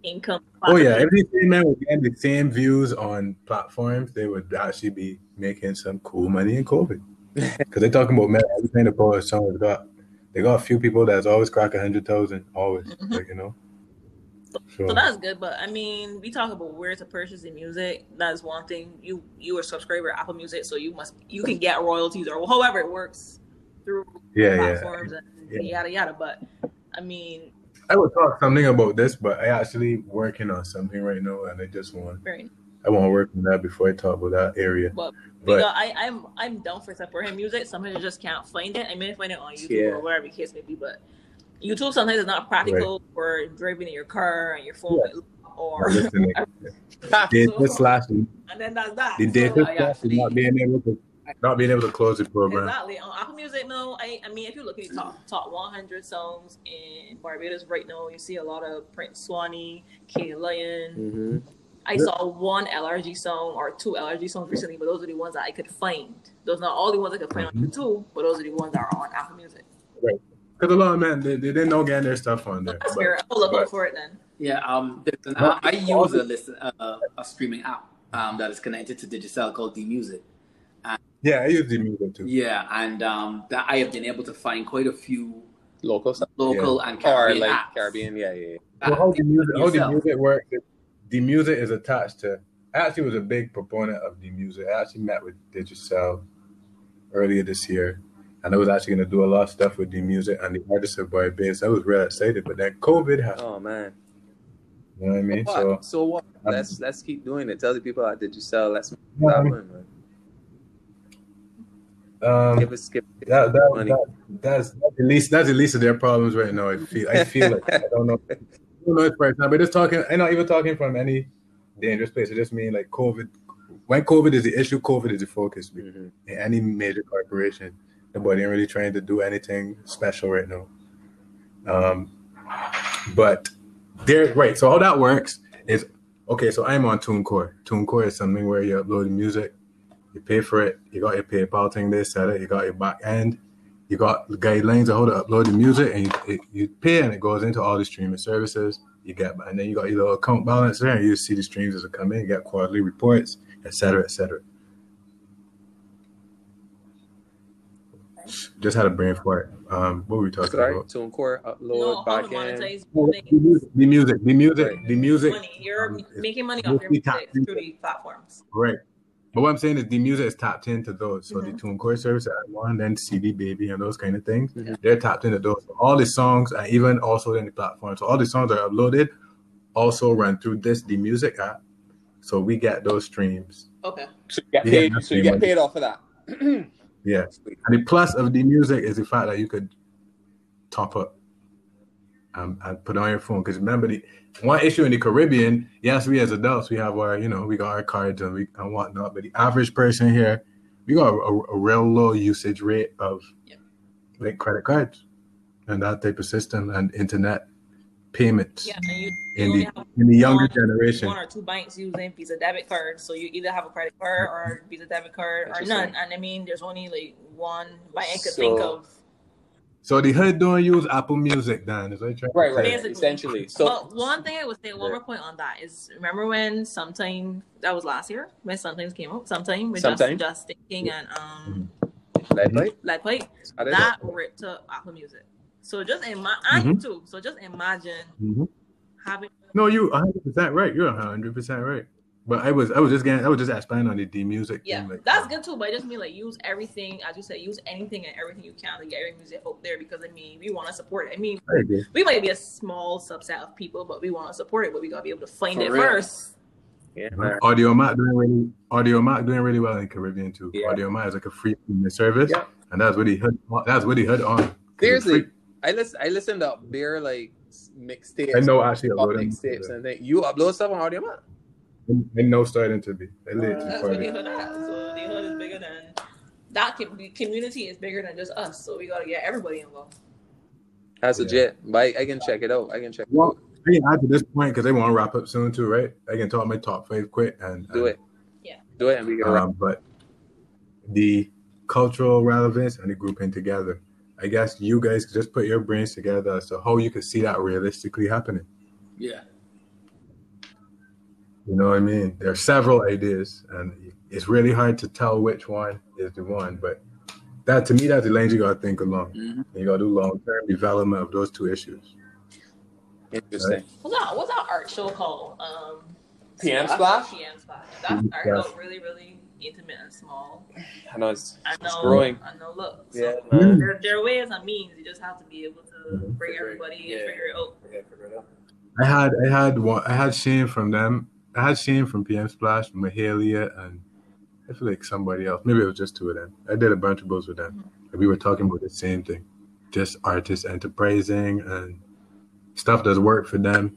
income. Oh yeah, if these same men were getting the same views on platforms, they would actually be making some cool money in COVID. [LAUGHS] Because they're talking about man, every kind of poet song has got they got a few people that's always crack a hundred thousand, always, Mhm. like you know. So, So that's good, but I mean, we talk about where to purchase the music. That's one thing. You you are a subscriber to Apple Music, so you must you can get royalties or however it works through yeah, yeah. platforms and Yeah. yada yada. But I mean, I would talk something about this, but I actually working on something right now, and I just want very I want to work on that before I talk about that area. but But because I I'm I'm down for supporting music. Sometimes you just can't find it. I may find it on YouTube Yeah. or wherever the case may be, but YouTube sometimes is not practical for driving in your car and your phone Yeah. or I'm listening. [LAUGHS] data slash and then that's that. the So data I actually- not being able to not being able to close the program. Exactly. On Apple Music, no, I, I mean, if you look at the top top 100 songs in Barbados right now, you see a lot of Prince Swanny, K Lion. Mm-hmm. I saw one LRG song or two LRG songs recently, but those are the ones that I could find. Those are not all the ones I could find on YouTube, but those are the ones that are on Apple Music. Because a lot of men they, they didn't know getting their stuff on there. That's But- fair. I'll look but- for it then. Yeah, um, there's an app, I use a listen uh, a streaming app um, that is connected to Digicel called D Music. yeah, I use D Music too. Yeah, and um, that I have been able to find quite a few Local stuff. local and Or Caribbean like apps. Caribbean, yeah, yeah. yeah. So how the music how the music works? is The music is attached to. I actually was a big proponent of the music. I actually met with Digicel earlier this year, and I was actually going to do a lot of stuff with the music and the artists of boy Barbados. I was really excited, but then COVID happened. Oh man. You know what I mean? What? So So, what? um, Let's let's keep doing it. Tell the people how did you sell? Let's um, um, Give us give that, that, money. that that's that's the least that's the least of their problems right now. I feel I feel like I don't know. I don't know it's right now, but just talking. I'm not even talking from any dangerous place. I just mean like COVID. When COVID is the issue, COVID is the focus. Mhm. in any major corporation. Nobody ain't really trying to do anything special right now. Um, but there, right. So how that works is okay. So I'm on TuneCore. TuneCore is something where you upload the music, you pay for it, you got your PayPal thing, they set it, you got your back end, you got the guidelines of how to upload the music, and you, it, you pay, and it goes into all the streaming services. You get, and then you got your little account balance there, and you see the streams as they come in, you get quarterly reports, et cetera, Just had a brain fart. Um, what were we talking Sorry, about? TuneCore upload No, to back end. monetize The music, the music, the music, Right. the music. money. You're um, making money off your mostly music through these platforms. Right. But what I'm saying is the music is tapped into those. So Mhm. the TuneCore service that I want, then CD Baby and those kind of things, Mhm. they're tapped into those. So all the songs, and even also in the platform. So all the songs that are uploaded also run through this D Music app. So we get those streams. Okay. So you get paid. that's so you get paid off of that. [CLEARS THROAT] Yeah. And the plus of the music is the fact that you could top up um, and put on your phone. Because remember, the one issue in the Caribbean, yes, we as adults, we have our, you know, we got our cards and we and whatnot. But the average person here, we got a, a real low usage rate of Yeah. like credit cards and that type of system and internet payments Yeah, you, you in the in the younger one- generation. one or two banks using Visa debit cards. So you either have a credit card or Visa debit card or none. And I mean, there's only like one bank I could think of. So the hood don't use Apple Music, Dan. Is what you're trying to Right, right. say? Basically. Essentially. So but one thing I would say, one more point on that is remember when sometime that was last year when sometimes came out, sometime with Sometime. just just thinking and um lead pipe. like play that know. ripped up Apple Music. So just imagine, I Mhm. too. So just imagine Mhm. having No, you 100 percent right. You're 100 percent right. But I was I was just getting I was just expanding on the D music. Yeah, thing, like, that's uh, good too. But I just mean like use everything, as you said, use anything and everything you can to get your music out there because I mean we want to support it. I mean I we might be a small subset of people, but we want to support it. But we gotta be able to find For it real. first. Yeah, uh-huh. man. Audio Mac doing really Audiomack doing really well in Caribbean too. Yeah. Audiomack is like a free premium service, Yeah. and that's what he hood. That's what he hood on. 'Cause it's Seriously. I listen. I listened to bare like mixtapes. I know actually a pop lot mixtapes and things. You upload stuff on Audiomack. I know starting to be. I literally That's part what of the it. at. So the hood is bigger than that. The community is bigger than just us. So we gotta get everybody involved. That's Yeah. legit. But I, I can check it out. I can check. It Well, out. I can add to this point because they want to wrap up soon too, right? I can talk my top five quick and Do and, it. Yeah. Do it, and we can. wrap. Um, but the cultural relevance and the grouping together. I guess you guys just put your brains together as to how you could see that realistically happening. Yeah. You know what I mean? There are several ideas, and it's really hard to tell which one is the one. But that to me, that's the lanes you gotta think along. Mhm. You gotta do long term development of those two issues. Interesting. What's that? What's that art show called? Um, PM Splash? PM Splash. That PM started out Splash. really, really intimate and small. I know it's, I it's growing. I know. Look. So Yeah, Mm. man. there, there are ways and means. You just have to be able to Mhm. bring Figure it- everybody yeah. and figure it out. Yeah, figure it out. I had I had one I had Shane from them. I had Shane from PM Splash, Mahalia, and I feel like somebody else. Maybe it was just two of them. I did a bunch of books with them. And we were talking about the same thing. Just artists enterprising and stuff that's worked for them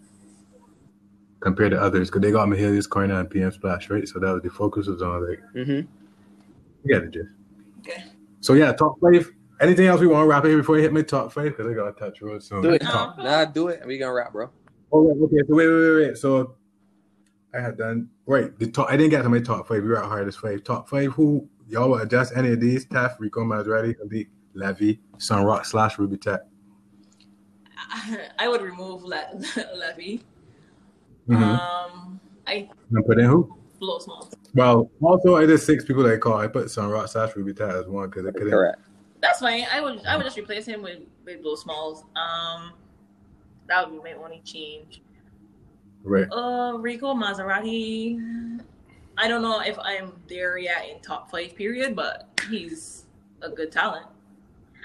compared to others. Because they got Mahalia's Corner and PM Splash, right? So that was the focus was on like Mm-hmm. you get the gist. Okay. So yeah, top five. Anything else we want to wrap here before I hit my top five? Because I got a touch road soon. Do it. Top- Nah, do it, and we gonna wrap, bro. Oh, okay. So wait, wait, wait, wait. So I had done right. The top. I didn't get to my top five. We were at hardest five. Top five. Who y'all would adjust any of these? Teff, Rico Maserati, Elite, Levy, Sunrock slash Ruby Tech. [LAUGHS] I would remove Le- [LAUGHS] Levy. Mm-hmm. Um, I and put in who? blow small. Well, also I did six people that I call. I put Sunrock slash Ruby Tech as one because I couldn't. Correct. That's fine. I would I would just replace him with with blow smalls. Um, that would be my only change. Right. Uh, Rico Maserati. I don't know if I'm there yet in top five period, but he's a good talent.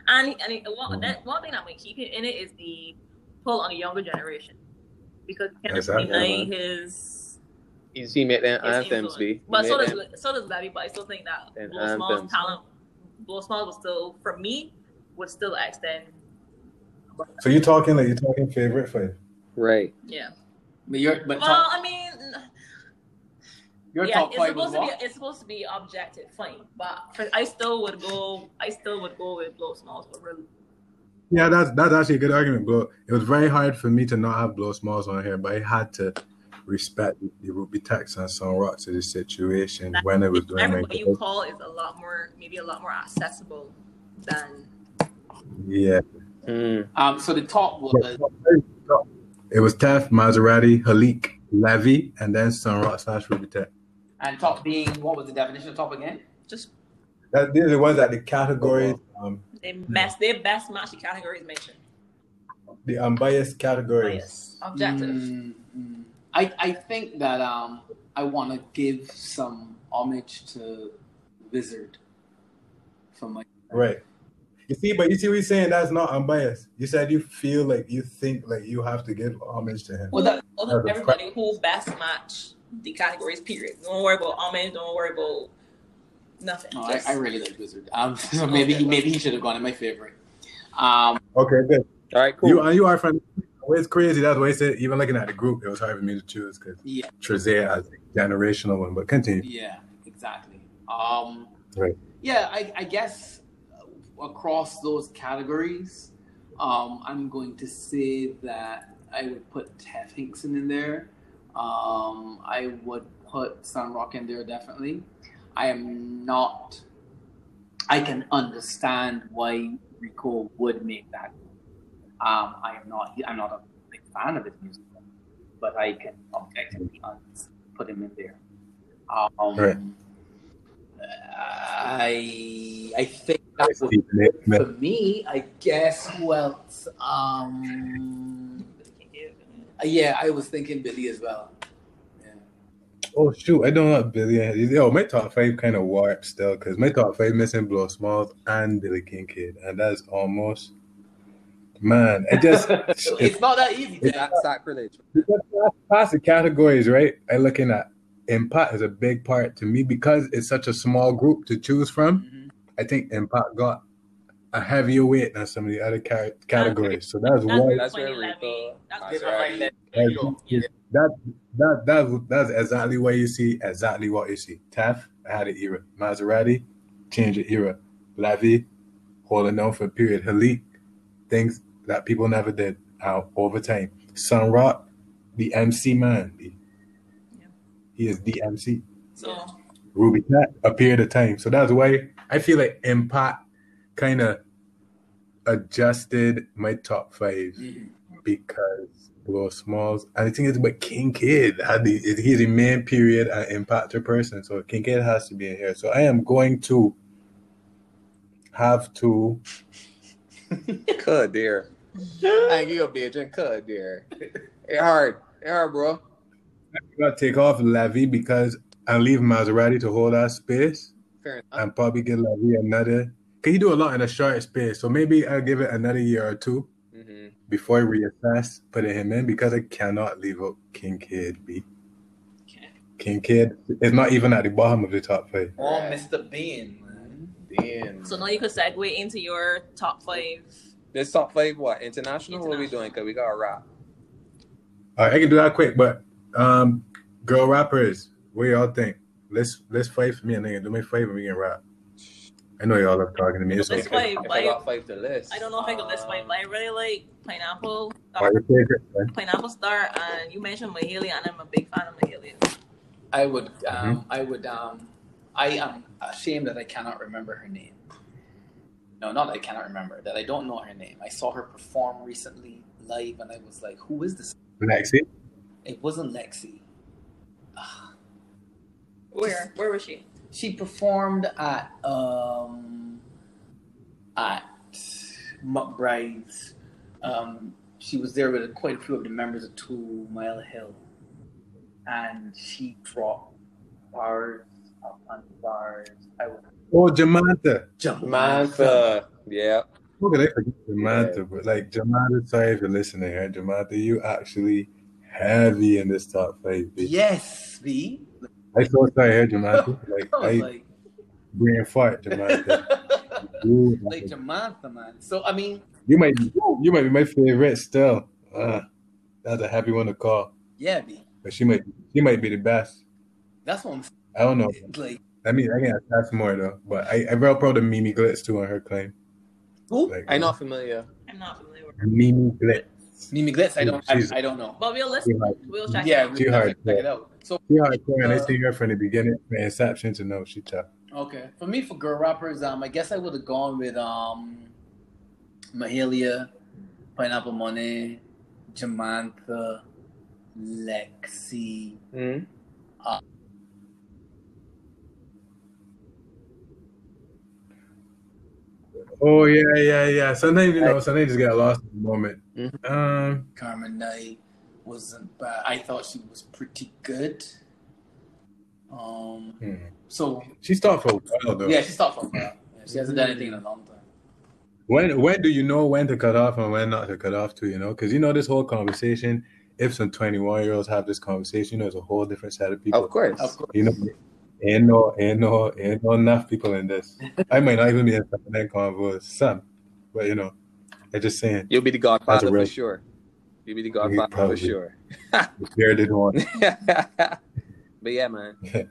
And and it, one, Mhm. that, one thing that might keep him in it is the pull on the younger generation because you can't Exactly. deny his You see, make them his anthems influence. be. But so does them- so does Levy. But I still think that And Blow Small's talent, Blow Small was still for me would still extend. So you're talking like you're talking favorite five. right. Yeah. But your but Well, top, I mean, your yeah, top it's five supposed to be it's supposed to be objective, fine. But I still would go. I still would go with Blow Smalls over. Yeah, that's that's actually a good argument, but it was very hard for me to not have Blow Smalls on here, but I had to respect the, the Ruby Tex and Sunrock to the situation when it was doing my you call is a lot more, maybe a lot more accessible than. yeah. Mm. Um, so the top was It was Teff, Maserati, Halik, Levy, and then Sunrock slash Ruby Tech. and top being what was the definition of top again? Just That these are the ones that the categories, um, they best, they best match the categories mentioned. the unbiased categories. Bias, objective. Mm, mm. I I think that um I want to give some homage to Wizard from my Right. You see, but you see, we saying that's not unbiased. You said you feel like you think like you have to give homage to him. Well, that- Who- that's everybody who best match the categories. Period. Don't worry about homage. Don't worry about Nothing. No, I, I really like Wizard. Um, [LAUGHS] so maybe he maybe he should have gone in my favorite. Um, Okay, good. All right, cool. You and you are from. It's crazy. That's why I said even looking at the group, it was hard for me to choose because yeah, Trezay has a generational one. But continue. yeah, exactly. Um, Right. Yeah, I, I guess uh, across those categories, um, I'm going to say that I would put Teff Hinkson in there. Um, I would put Sun Rock in there definitely. I am not. I can understand why Rico would make that. Um, I am not. I'm not a big fan of his music, but I can objectively put him in there. Um, Right. I I think that would for me. I guess who else? Um, yeah, I was thinking Billy as well. Yeah. Oh shoot, I don't know what Billy. Yo, my top five kind of warped still because my top five missing Blow Smalls and Billy King Kid, and that's almost man. It just So [LAUGHS] it's not that easy. It's- Jack. That's sacrilege. Because past the categories, right? I'm looking at impact is a big part to me because it's such a small group to choose from. Mhm. I think impact got a heavier weight than some of the other ca- categories. So that's That's why That's Funny where Levy. Rico- That's That's where right. Levy- that that that that's exactly what you see. Exactly what you see. Teff had an era. Maserati changed the era. Levy holding on for a period. Halik things that people never did out over time. Sun Rock, the MC man. He, Yeah. he is the MC. So Ruby Cat a period of time. So that's why I feel like Impact kind of adjusted my top five Mhm. because Blow Smalls. And I think it's but King Kid had the he's the main period and impactor person. So King Kid has to be in here. So I am going to have to [LAUGHS] Cut there. I give you a bitch and cut there. It hard. It hard, bro. I gotta take off Levy because I leave Maserati to hold that space Fair enough. and probably give Levy another. Can you do a lot in a short space? So maybe I'll give it another year or two. Before I reassess putting him in because I cannot leave out King Kid. B. okay. King Kid is not even at the bottom of the top five. Oh, Mr. Bean, man. Damn. So now you could segue into your top five. This top five, what? International? What are we doing? Because we got a rap. All right, I can do that quick, but um, girl rappers, what y'all think? Let's let's fight for me and then do me five and we can rap. I know y'all love talking to me. It's Let's okay. fight. If I got five to list. I don't know if I could list five, but I really like Pineapple, Why your favorite? Pineapple Star, and you mentioned Mahalia, and I'm a big fan of Mahalia. I would, um, I would, um, I am ashamed that I cannot remember her name. No, not that I cannot remember, that I don't know her name. I saw her perform recently live, and I was like, "Who is this?" Lexi. It wasn't Lexi. Ah, Where? Where was she? She performed at um at McBride's. Um, she was there with quite a few of the members of Two Mile Hill, and she dropped bars upon bars. I was Oh, Jamanta. Mantha. Yeah. How could I forget Jamanta? But like Jamanta, sorry if you're listening here. Jamanta, you actually heavy in this top five. B. Yes, V. I so sorry here, Jamanta. [LAUGHS] Like I was I like, brain fart, Jamanta. [LAUGHS] Like Jamaica, man. So I mean, You might be, you might be my favorite still. Uh, that's a happy one to call. yeah, V. But she might she might be the best. That's what I'm I don't know. [LAUGHS] Like, I mean, I can attach more though. But I I real proud of Mimi Glitz too on her claim. who? Like I'm not familiar. I'm not familiar with. Mimi Glitz. Mimi Glitz. I don't. I, I don't know. But we'll listen. hard, We'll check. Yeah, it out. we Too hard, check it out. So she hardcore, and I Uh, see her from the beginning, from inception to know she tough. Okay, for me, for girl rappers, um, I guess I would have gone with um, Mahalia, Pineapple Money, Jamantha, Lexi. hmm Oh yeah, yeah, yeah. Sometimes you know, sometimes you just get lost in the moment. Mhm. Um, Carmen Knight wasn't bad. I thought she was pretty good. Um, hmm. so she stopped for a while though. yeah, she stopped for a while. Yeah, she hasn't done anything in a long time. When when do you know when to cut off and when not to cut off to? You know, because you know this whole conversation. If some twenty one year olds have this conversation, you know, it's a whole different set of people. Of course. Of course. You know, Ain't no, ain't no, ain't no enough people in this. I might not even be in that convo. Some, but you know, I'm just saying. You'll be the godfather real- for sure. You'll be the godfather for probably. sure. Spirited one. [LAUGHS] but yeah, man. [LAUGHS]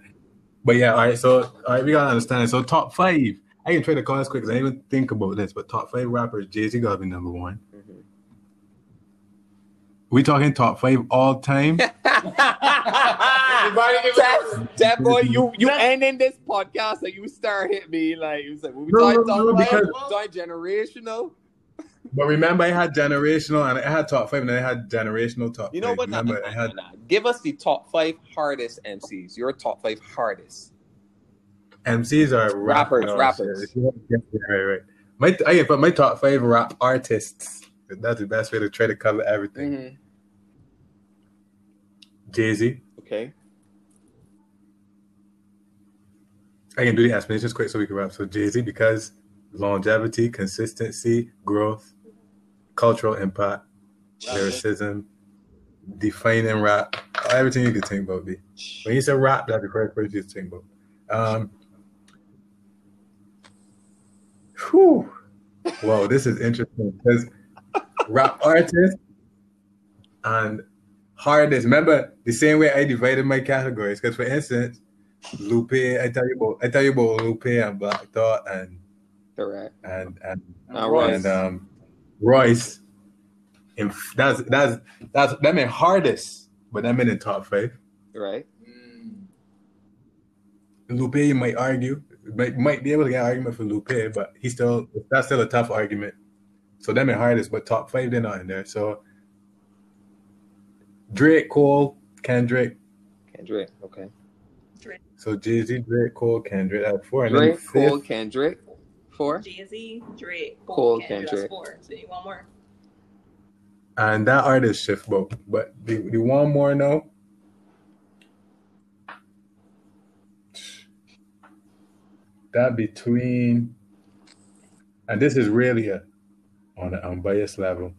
But yeah, all right. So all right, we gotta understand. So top five. I can try to call this quick because I didn't even think about this. But top five rappers, Jay Z gotta be number one. Mhm. We talking top five all time. [LAUGHS] that, that boy, you you ending this podcast and you start hit me like you said. We No, talking no, no, top five, because- talking generational. But remember, I had generational and I had top five, and then I had generational top. You know what? Nah, nah, had nah. Give us the top five hardest MCs. Your top five hardest. MCs are Rappers, no, rappers. Yeah, right, right. My I can put my top five rap artists. That's the best way to try to cover everything. Mm-hmm. Jay Z. Okay. I can do the explanations quick so we can wrap. So Jay Z because longevity, consistency, growth, cultural impact, lyricism, defining rap, everything you could think about. B. When you say rap, that's the correct person you think about. Um, whew. Whoa, this is interesting because rap artist and hardest. Remember the same way I divided my categories. Because for instance, Lupe, I tell you about, I tell you about Lupe and Black Thought and Correct. and and Royce. and um, Royce. And that's that's that's that meant hardest, but that meant in top five. Right. Mm. Lupe, you might argue, might might be able to get an argument for Lupe, but he's still that's still a tough argument. So that meant hardest, but top five they're not in there. So Drake, Cole, Kendrick. Kendrick. Okay. Drake. So Jay Z, Drake, Cole, Kendrick at four, and Drake, then Cole, fifth, Kendrick. Four. Jay Z, Drake, Cole, Cole, Kendrick. Kendrick. That's four. So you want more? and that artist shift both. But the, the one more now. That between, and this is really a on an unbiased level.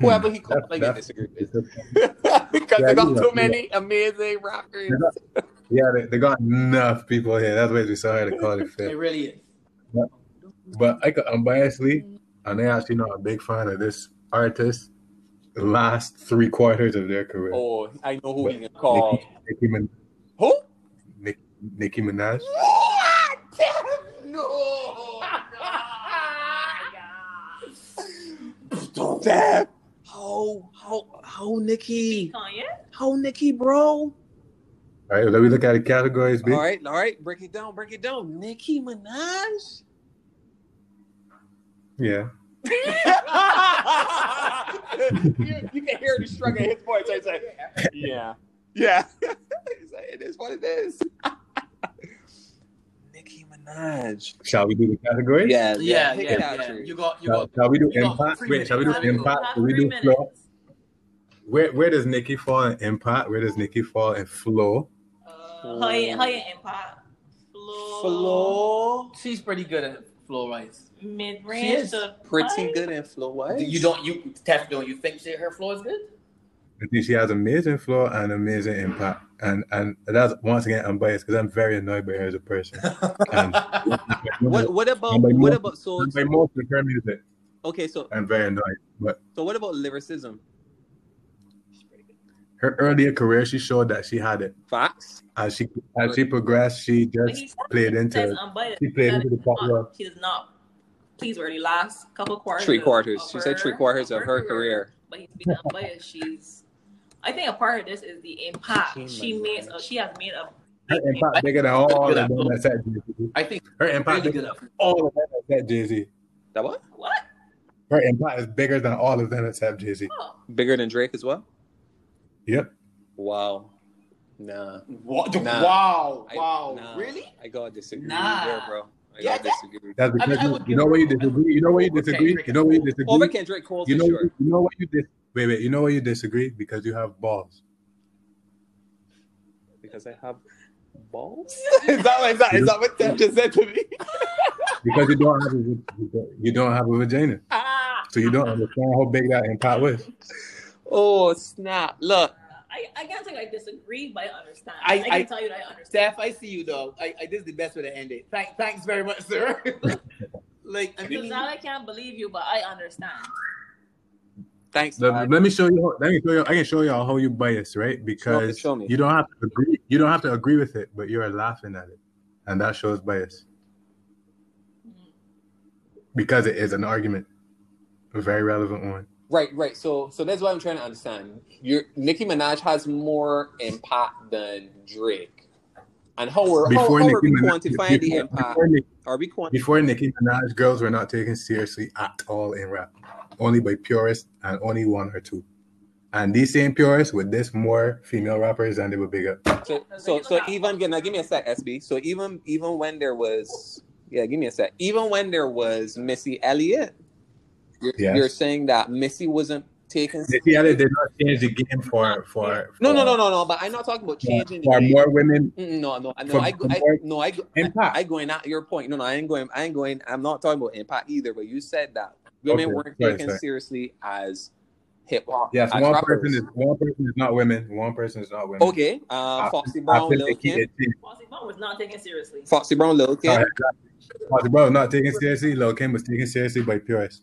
Whoever hmm. he That- called, I can that- disagree with. [LAUGHS] it's [LAUGHS] because Yeah, they got yeah, too yeah. many amazing rappers. a- yeah, they, they got enough people here. That's why we so hard to call it fit. It really is. But I could unbiasedly, and I actually not a big fan of this artist. The last three quarters of their career. Oh, I know who But we can call. Nicki, Nicki, Min- Who? Nicki, Nicki Minaj. What? [LAUGHS] [LAUGHS] No. Damn. How how how Nicki? Kanye? How Nicki, bro? All right, let me look at the categories. B. All right, all right, break it down, break it down. Nicki Minaj. Yeah. you, [LAUGHS] [LAUGHS] you can hear the struggle in his voice. I say, yeah, yeah. [LAUGHS] He's like, it is what it is. Nicki Minaj. Shall we do the categories? Yeah, Yeah, pick yeah, yeah. You got, you uh, Shall, got. shall we do you impact? three Wait, shall we do impact? Shall we do flow? Minutes. Where where does Nicki fall in impact? Where does Nicki fall in flow? Uh, high, high impact. Flow. Flow. She's pretty good at flow rise. Mid range. She is Pretty high. good in flow. What? You don't, you, Teff, don't you think she, her flow is good? I think she has amazing flow and amazing impact. And and that's once again I'm biased because I'm very annoyed by her as a person. And [LAUGHS] What what about what most- about so by most of her music, okay so I'm very annoyed. But so what about lyricism? Her earlier career, she showed that she had it. Facts. As she as she progressed, she just played into says it. Um, unbiased. She played into the is pop not- world. She does not. Please, already last couple quarters. Three quarters. of She said three quarters of her career. But he's being unbiased. She's. I think a part of this is the impact she makes. Minaj. She has made a. Her impact bigger than all of Good at them both. that said Jay-Z. I think Her impact really bigger than all of them that said Jay Z. That what? What? Her impact is bigger than all of them except Jay Z. Oh, Bigger than Drake as well? Yep. Wow. Nah. What? Nah. Wow. I- Wow. nah. Really? I gotta disagree Nah. there, bro. I Yeah, gotta that- disagree. That's I because mean, I you, you know her- where you disagree. You know where you disagree. You know where you and disagree. Over Kendrick Cole you know, sure. you know what you dis- wait, wait. You know why you disagree because you have balls. Because I have balls? [LAUGHS] is, that, what- is, that, is that what Tim just said to me? [LAUGHS] Because you don't have a, you don't have a vagina, ah. so you don't understand how big that impact was. Oh snap! Look, uh, I, I can't say I disagree, but I understand. I- I, can I- tell you that I understand. Steph, I see you though. I, I this is the best way to end it. Thank, thanks very much, sir. [LAUGHS] like, I mean, now I can't believe you, but I understand. thanks. Let, let me show you. how- Let me show you. I can show y'all how you bias, right? Because show me. you don't have to agree. You don't have to agree with it, but you're laughing at it, and that shows bias mm. because it is an argument, a very relevant one. Right, right. So, so that's what I'm trying to understand. Your Nicki Minaj has more impact than Drake, and how are how, Before how are we quantifying the impact? before, Are we quantifying? before Nicki Minaj, girls were not taken seriously at all in rap, only by purists and only one or two. And these same purists with this more female rappers than they were bigger. So, so, so even now, give me a sec, SB. So even even when there was, yeah, give me a sec. Even when there was Missy Elliott, you're, Yes. you're saying that Missy wasn't taken. Nicki Elliott did not change the game for for, No, no, for- no, no, no. But I'm not talking about for, changing the for game. more women. Mm, No, no, no. For- I, I, no, I, I, impact. I going at your point. No, no, I ain't going. I ain't going. I'm not talking about impact either. But you said that women Okay, weren't sorry, taken sorry. seriously as hip hop. Yes, one rappers. person is one person is not women. One person is not women. Okay, uh, After- Foxy Brown, Lil Kim. Foxy Brown was not taken seriously. Foxy Brown, Lil Kim. Sorry. Foxy Brown was not taken seriously. Lil Kim was taken seriously by purists.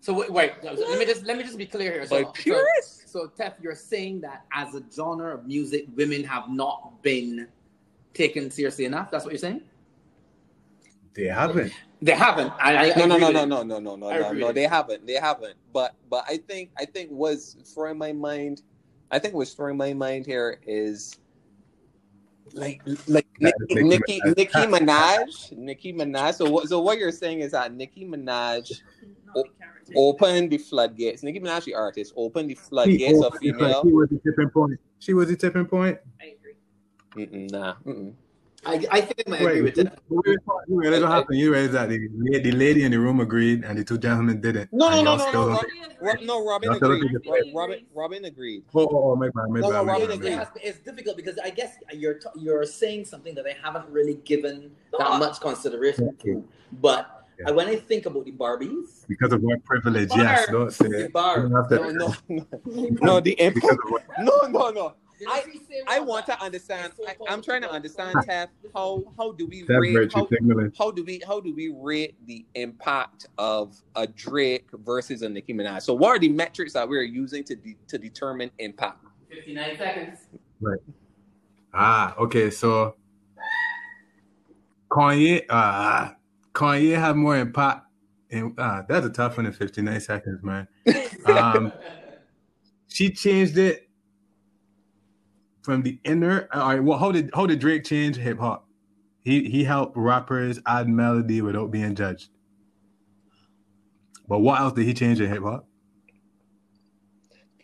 So wait, wait. so let me just let me just be clear here. So, so, purists. so Teff, you're saying that as a genre of music, women have not been taken seriously enough. That's what you're saying. They haven't. They haven't. I, I No, no, agree no, no, no, no, no, no, no, no. They haven't. They haven't. But, but I think, I think was throwing my mind. I think what's throwing my mind here is like, like That Nicki, Nicki Nicki, Minaj. Nicki Minaj, Nicki Minaj. So what? So what you're saying is that Nicki Minaj Not the character. opened the floodgates. Nicki Minaj, the artist, opened the floodgates of female. she female. was the tipping point. She was the tipping point. I agree. Mm-mm, nah. Mm-mm. I, I think I might agree with Wait, that. wait, wait, wait, wait, what happened? You raised that the, the lady in the room agreed, and the two gentlemen didn't. No, no, no, no, no, don't Rob- no. Robin Y'all still don't agreed. think it's Robin, Robin agreed. Oh, oh, oh, my bad, my No, bad, no, Robin agreed. It it's difficult because I guess you're t- you're saying something that I haven't really given that much consideration to. But Yeah. when I think about the Barbies, Because of white privilege, Bar. yes, don't say it. bar, don't have to- No, no, [LAUGHS] no, [LAUGHS] no. The Because impact. of what [LAUGHS] No, no, no. I- I I want to understand. I, I'm trying to understand, Teff. How how do we that rate? virtue How, how do we how do we rate the impact of a Drake versus a Nicki Minaj? So what are the metrics that we're using to de- to determine impact? 59 seconds. Right. Ah, okay, so Kanye, uh, Kanye have more impact. In, ah, that's a tough one in 59 seconds, man. Um, [LAUGHS] she changed it from the inner. All right, well, how did how did Drake change hip hop? He he helped rappers add melody without being judged. But what else did he change in hip hop?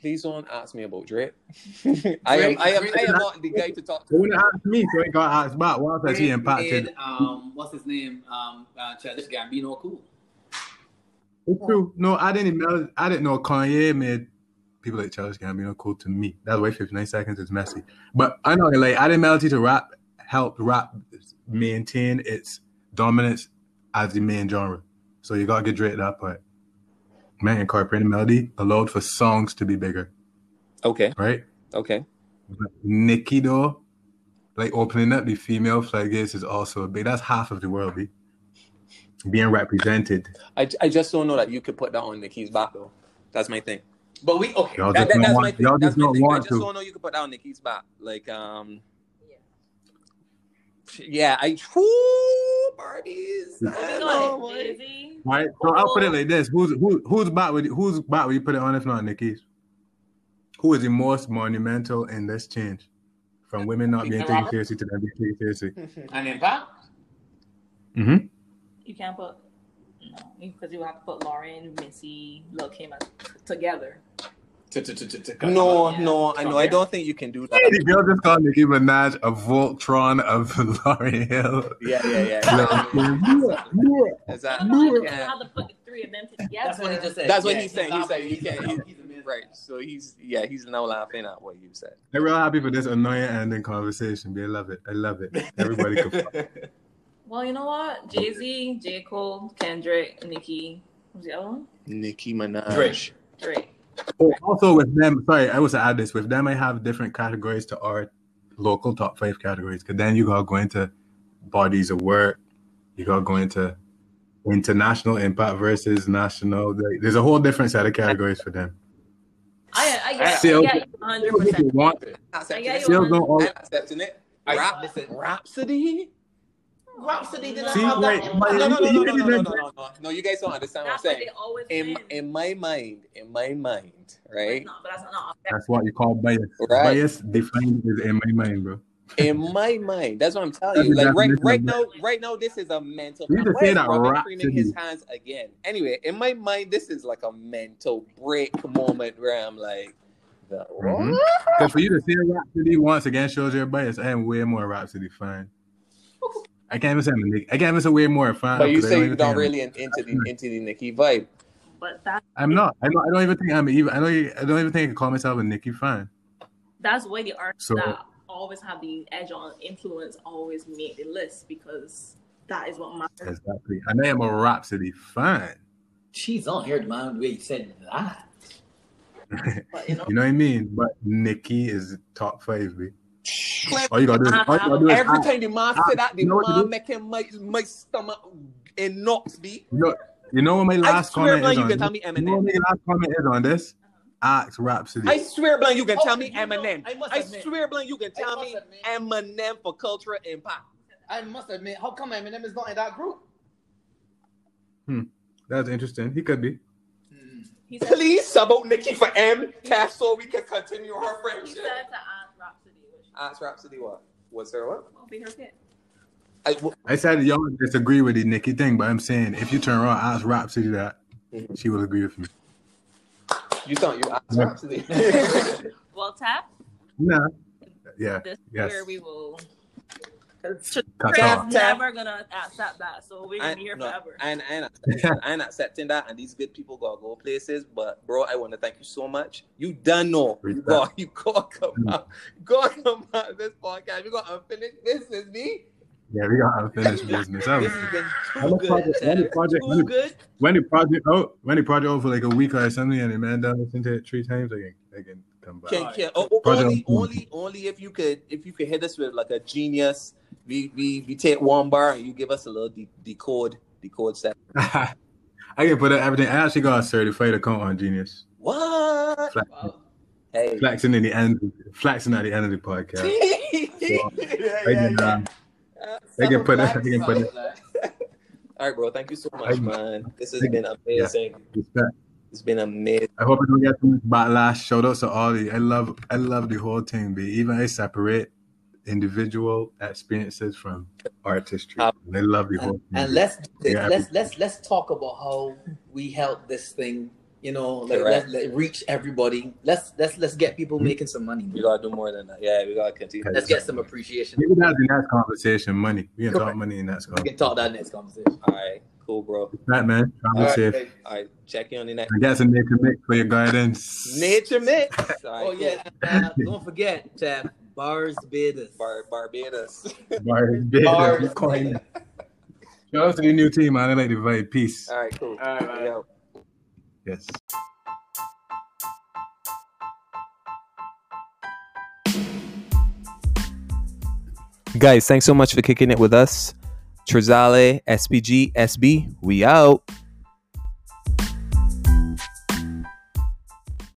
Please don't ask me about Drake. [LAUGHS] I am I am I am not the guy to talk You to. want to ask me, so I got asked about what else has he Drake impacted? made, um, what's his name? Um, uh, Childish Gambino cool. It's true. No, I didn't know. I didn't know Kanye made people like Childish Gambino cool to me. That's why 59 seconds is messy. But I know, like, I didn't melody to rap helped rap maintain its dominance as the main genre. So you gotta get Drake that part. Man, incorporating melody allowed for songs to be bigger, Okay, right? okay. But Nicki though, like opening up the female floodgates is also a big. That's half of the world, be being represented. I, I just don't know that you could put that on Nicki's back though. That's my thing. But we okay. Y'all That, just that, don't that's my thing. Y'all That's just my don't thing. I just to. don't know you could put that on Nicki's back. Like um, yeah. I whoo, Barbies. We I got know, boy. Jay-Z. All right, so I'll put it like this: Who's who, whose bat would whose bat would you put it on if not Nicki's? Who is the most monumental in this change from women not being taken seriously to them being taken seriously? [LAUGHS] An impact. Mm-hmm. You can't put no because you have to put Lauryn, Missy, Lil Kim as- together. No, Yeah. no, I know. I don't think you can do that. The girl just called Nicki Minaj a Voltron of [LAUGHS] Lauryn Hill. Yeah, yeah, yeah. yeah. Exactly. No, You you to put the three of them together. That's what he just said. That's what he's saying. He's saying you can't. He's, You, he's amazing. right. So he's yeah. He's now laughing at what you said. I'm real happy for this annoying ending conversation. B. I love it. I love it. Everybody can. [LAUGHS] Well, you know what? Jay Z, J. Cole, Kendrick, Nicki. Who's the other one? Nicki Minaj. Drake. Drake. Oh, also with them, sorry, I was to add this. With them, I have different categories to our local top five categories. Because then you gotta go into bodies of work. You gotta go into international impact versus national. There's a whole different set of categories for them. I, I get, Still- I get you 100%. You want- I get you Still don't all- I'm accepting it. I- Rapsody? Rapsody didn't See, have wait, that. but- No, no, no, no, no, no, no, no, no, you guys don't understand what I'm saying. In win. in my mind, in my mind, right? it's not- but that's not That's what you call bias. Right. Bias defined is in my mind, bro. in my mind, that's what I'm telling That's you. Like right, right now, right now, this is a mental. You need to Why say is that Robin Rapsody. his hands again? Anyway, in my mind, this is like a mental break moment where I'm like, the, what? Mhm. Because for you to say Rapsody once again shows your bias. I am way more Rapsody fan. I can't even say I'm a Nick. I can't even say way more fan. But you I say you even don't think I'm- really in- into the [LAUGHS] into the Nicki vibe. But that I'm not. I don't. I don't even think I'm even. I don't. I don't even think I can call myself a Nicki fan. that's why the artists So- that always have the edge on influence always make the list because that is what matters. Exactly. And I am a Rapsody fan. She's on here, man. The way said that. But you know, [LAUGHS] You know what I mean? But Nicki is top five, B. All you gotta do is, all you gotta do is Every time the man say that, the you know man making my my stomach in knots, be. You know, you know what my I last swear, comment blind, is you on can this? tell me You know what Eminem. my last comment is on this? Ask Rapsody. I swear, blind, you can Oh, tell me you know, Eminem. I must I admit- swear, blind, you can tell me admit- Eminem for cultural impact. I must admit, how come Eminem is not in that group? Hmm, That's interesting. He could be. he said, Please sub out Nicki for M, Cash, so we can continue our he friendship. said to ask Rapsody, which Ask Rapsody what? What's her what? will be her kid. I, w- I said y'all disagree with the Nicki thing, but I'm saying if you turn around and ask Rapsody that, Mhm. she will agree with me. you thought you asked Yeah. Rapsody. [LAUGHS] Well, tap. Nah. Yeah. This Yes. is where we will. Cut Trey's off. never gonna accept that, so we're gonna be here no, forever. I, ain't- I, ain't [LAUGHS] accepting, I ain't accepting that, and these good people gotta go places. But bro, I want to thank you so much. You done know, you Respect. got, you gotta come mm. out, gotta come out of this podcast. You got unfinished business, me. Yeah, we got unfinished business. That This was- When the project- when the project- when too the- good. when the project out, when the project out for like a week or something, and the man done listen to it three times, I can, I can come back. Can, can, oh, oh, only, only, only if you could, if you could hit us with like a genius. We, we, we take one bar and you give us a little de- decode, decode set. [LAUGHS] I can put up everything. I actually got a certified account on Genius. What? Flex, Hey. flexing in the end, flexing at the end of the podcast. [LAUGHS] yeah, I can, uh, I can put it. I can put it. All right, bro. Thank you so much, man. This has been amazing. Respect. It's been amazing. I hope I don't get too much backlash. Shout out to all the. I love. I love the whole thing. Be even I separate individual experiences from artistry. Uh, I love the whole thing. And let's Yeah. let's let's let's talk about how we help this thing. You know, like Correct. let, let reach everybody. Let's let's let's get people making some money. We gotta do more than that. Yeah, we gotta continue. Okay. Let's get some appreciation. Maybe that's the next conversation. Money. We can talk money in that We can talk that next conversation. All right, cool, bro. Right, man. Travel All right, safe. babe. All right, check you on the next I got some nature mix for your guidance. nature mix. All right, Oh yeah, uh, don't forget, Chad. Bars Bidders. Bar- Barbados. Bars big. Bars Coin. Bidders. Shout out to the new team, man. I like the vibe. Peace. All right, cool. All right, man. Yo. Yes. Guys, thanks so much for kicking it with us. Trizale, SPG, SB, we out.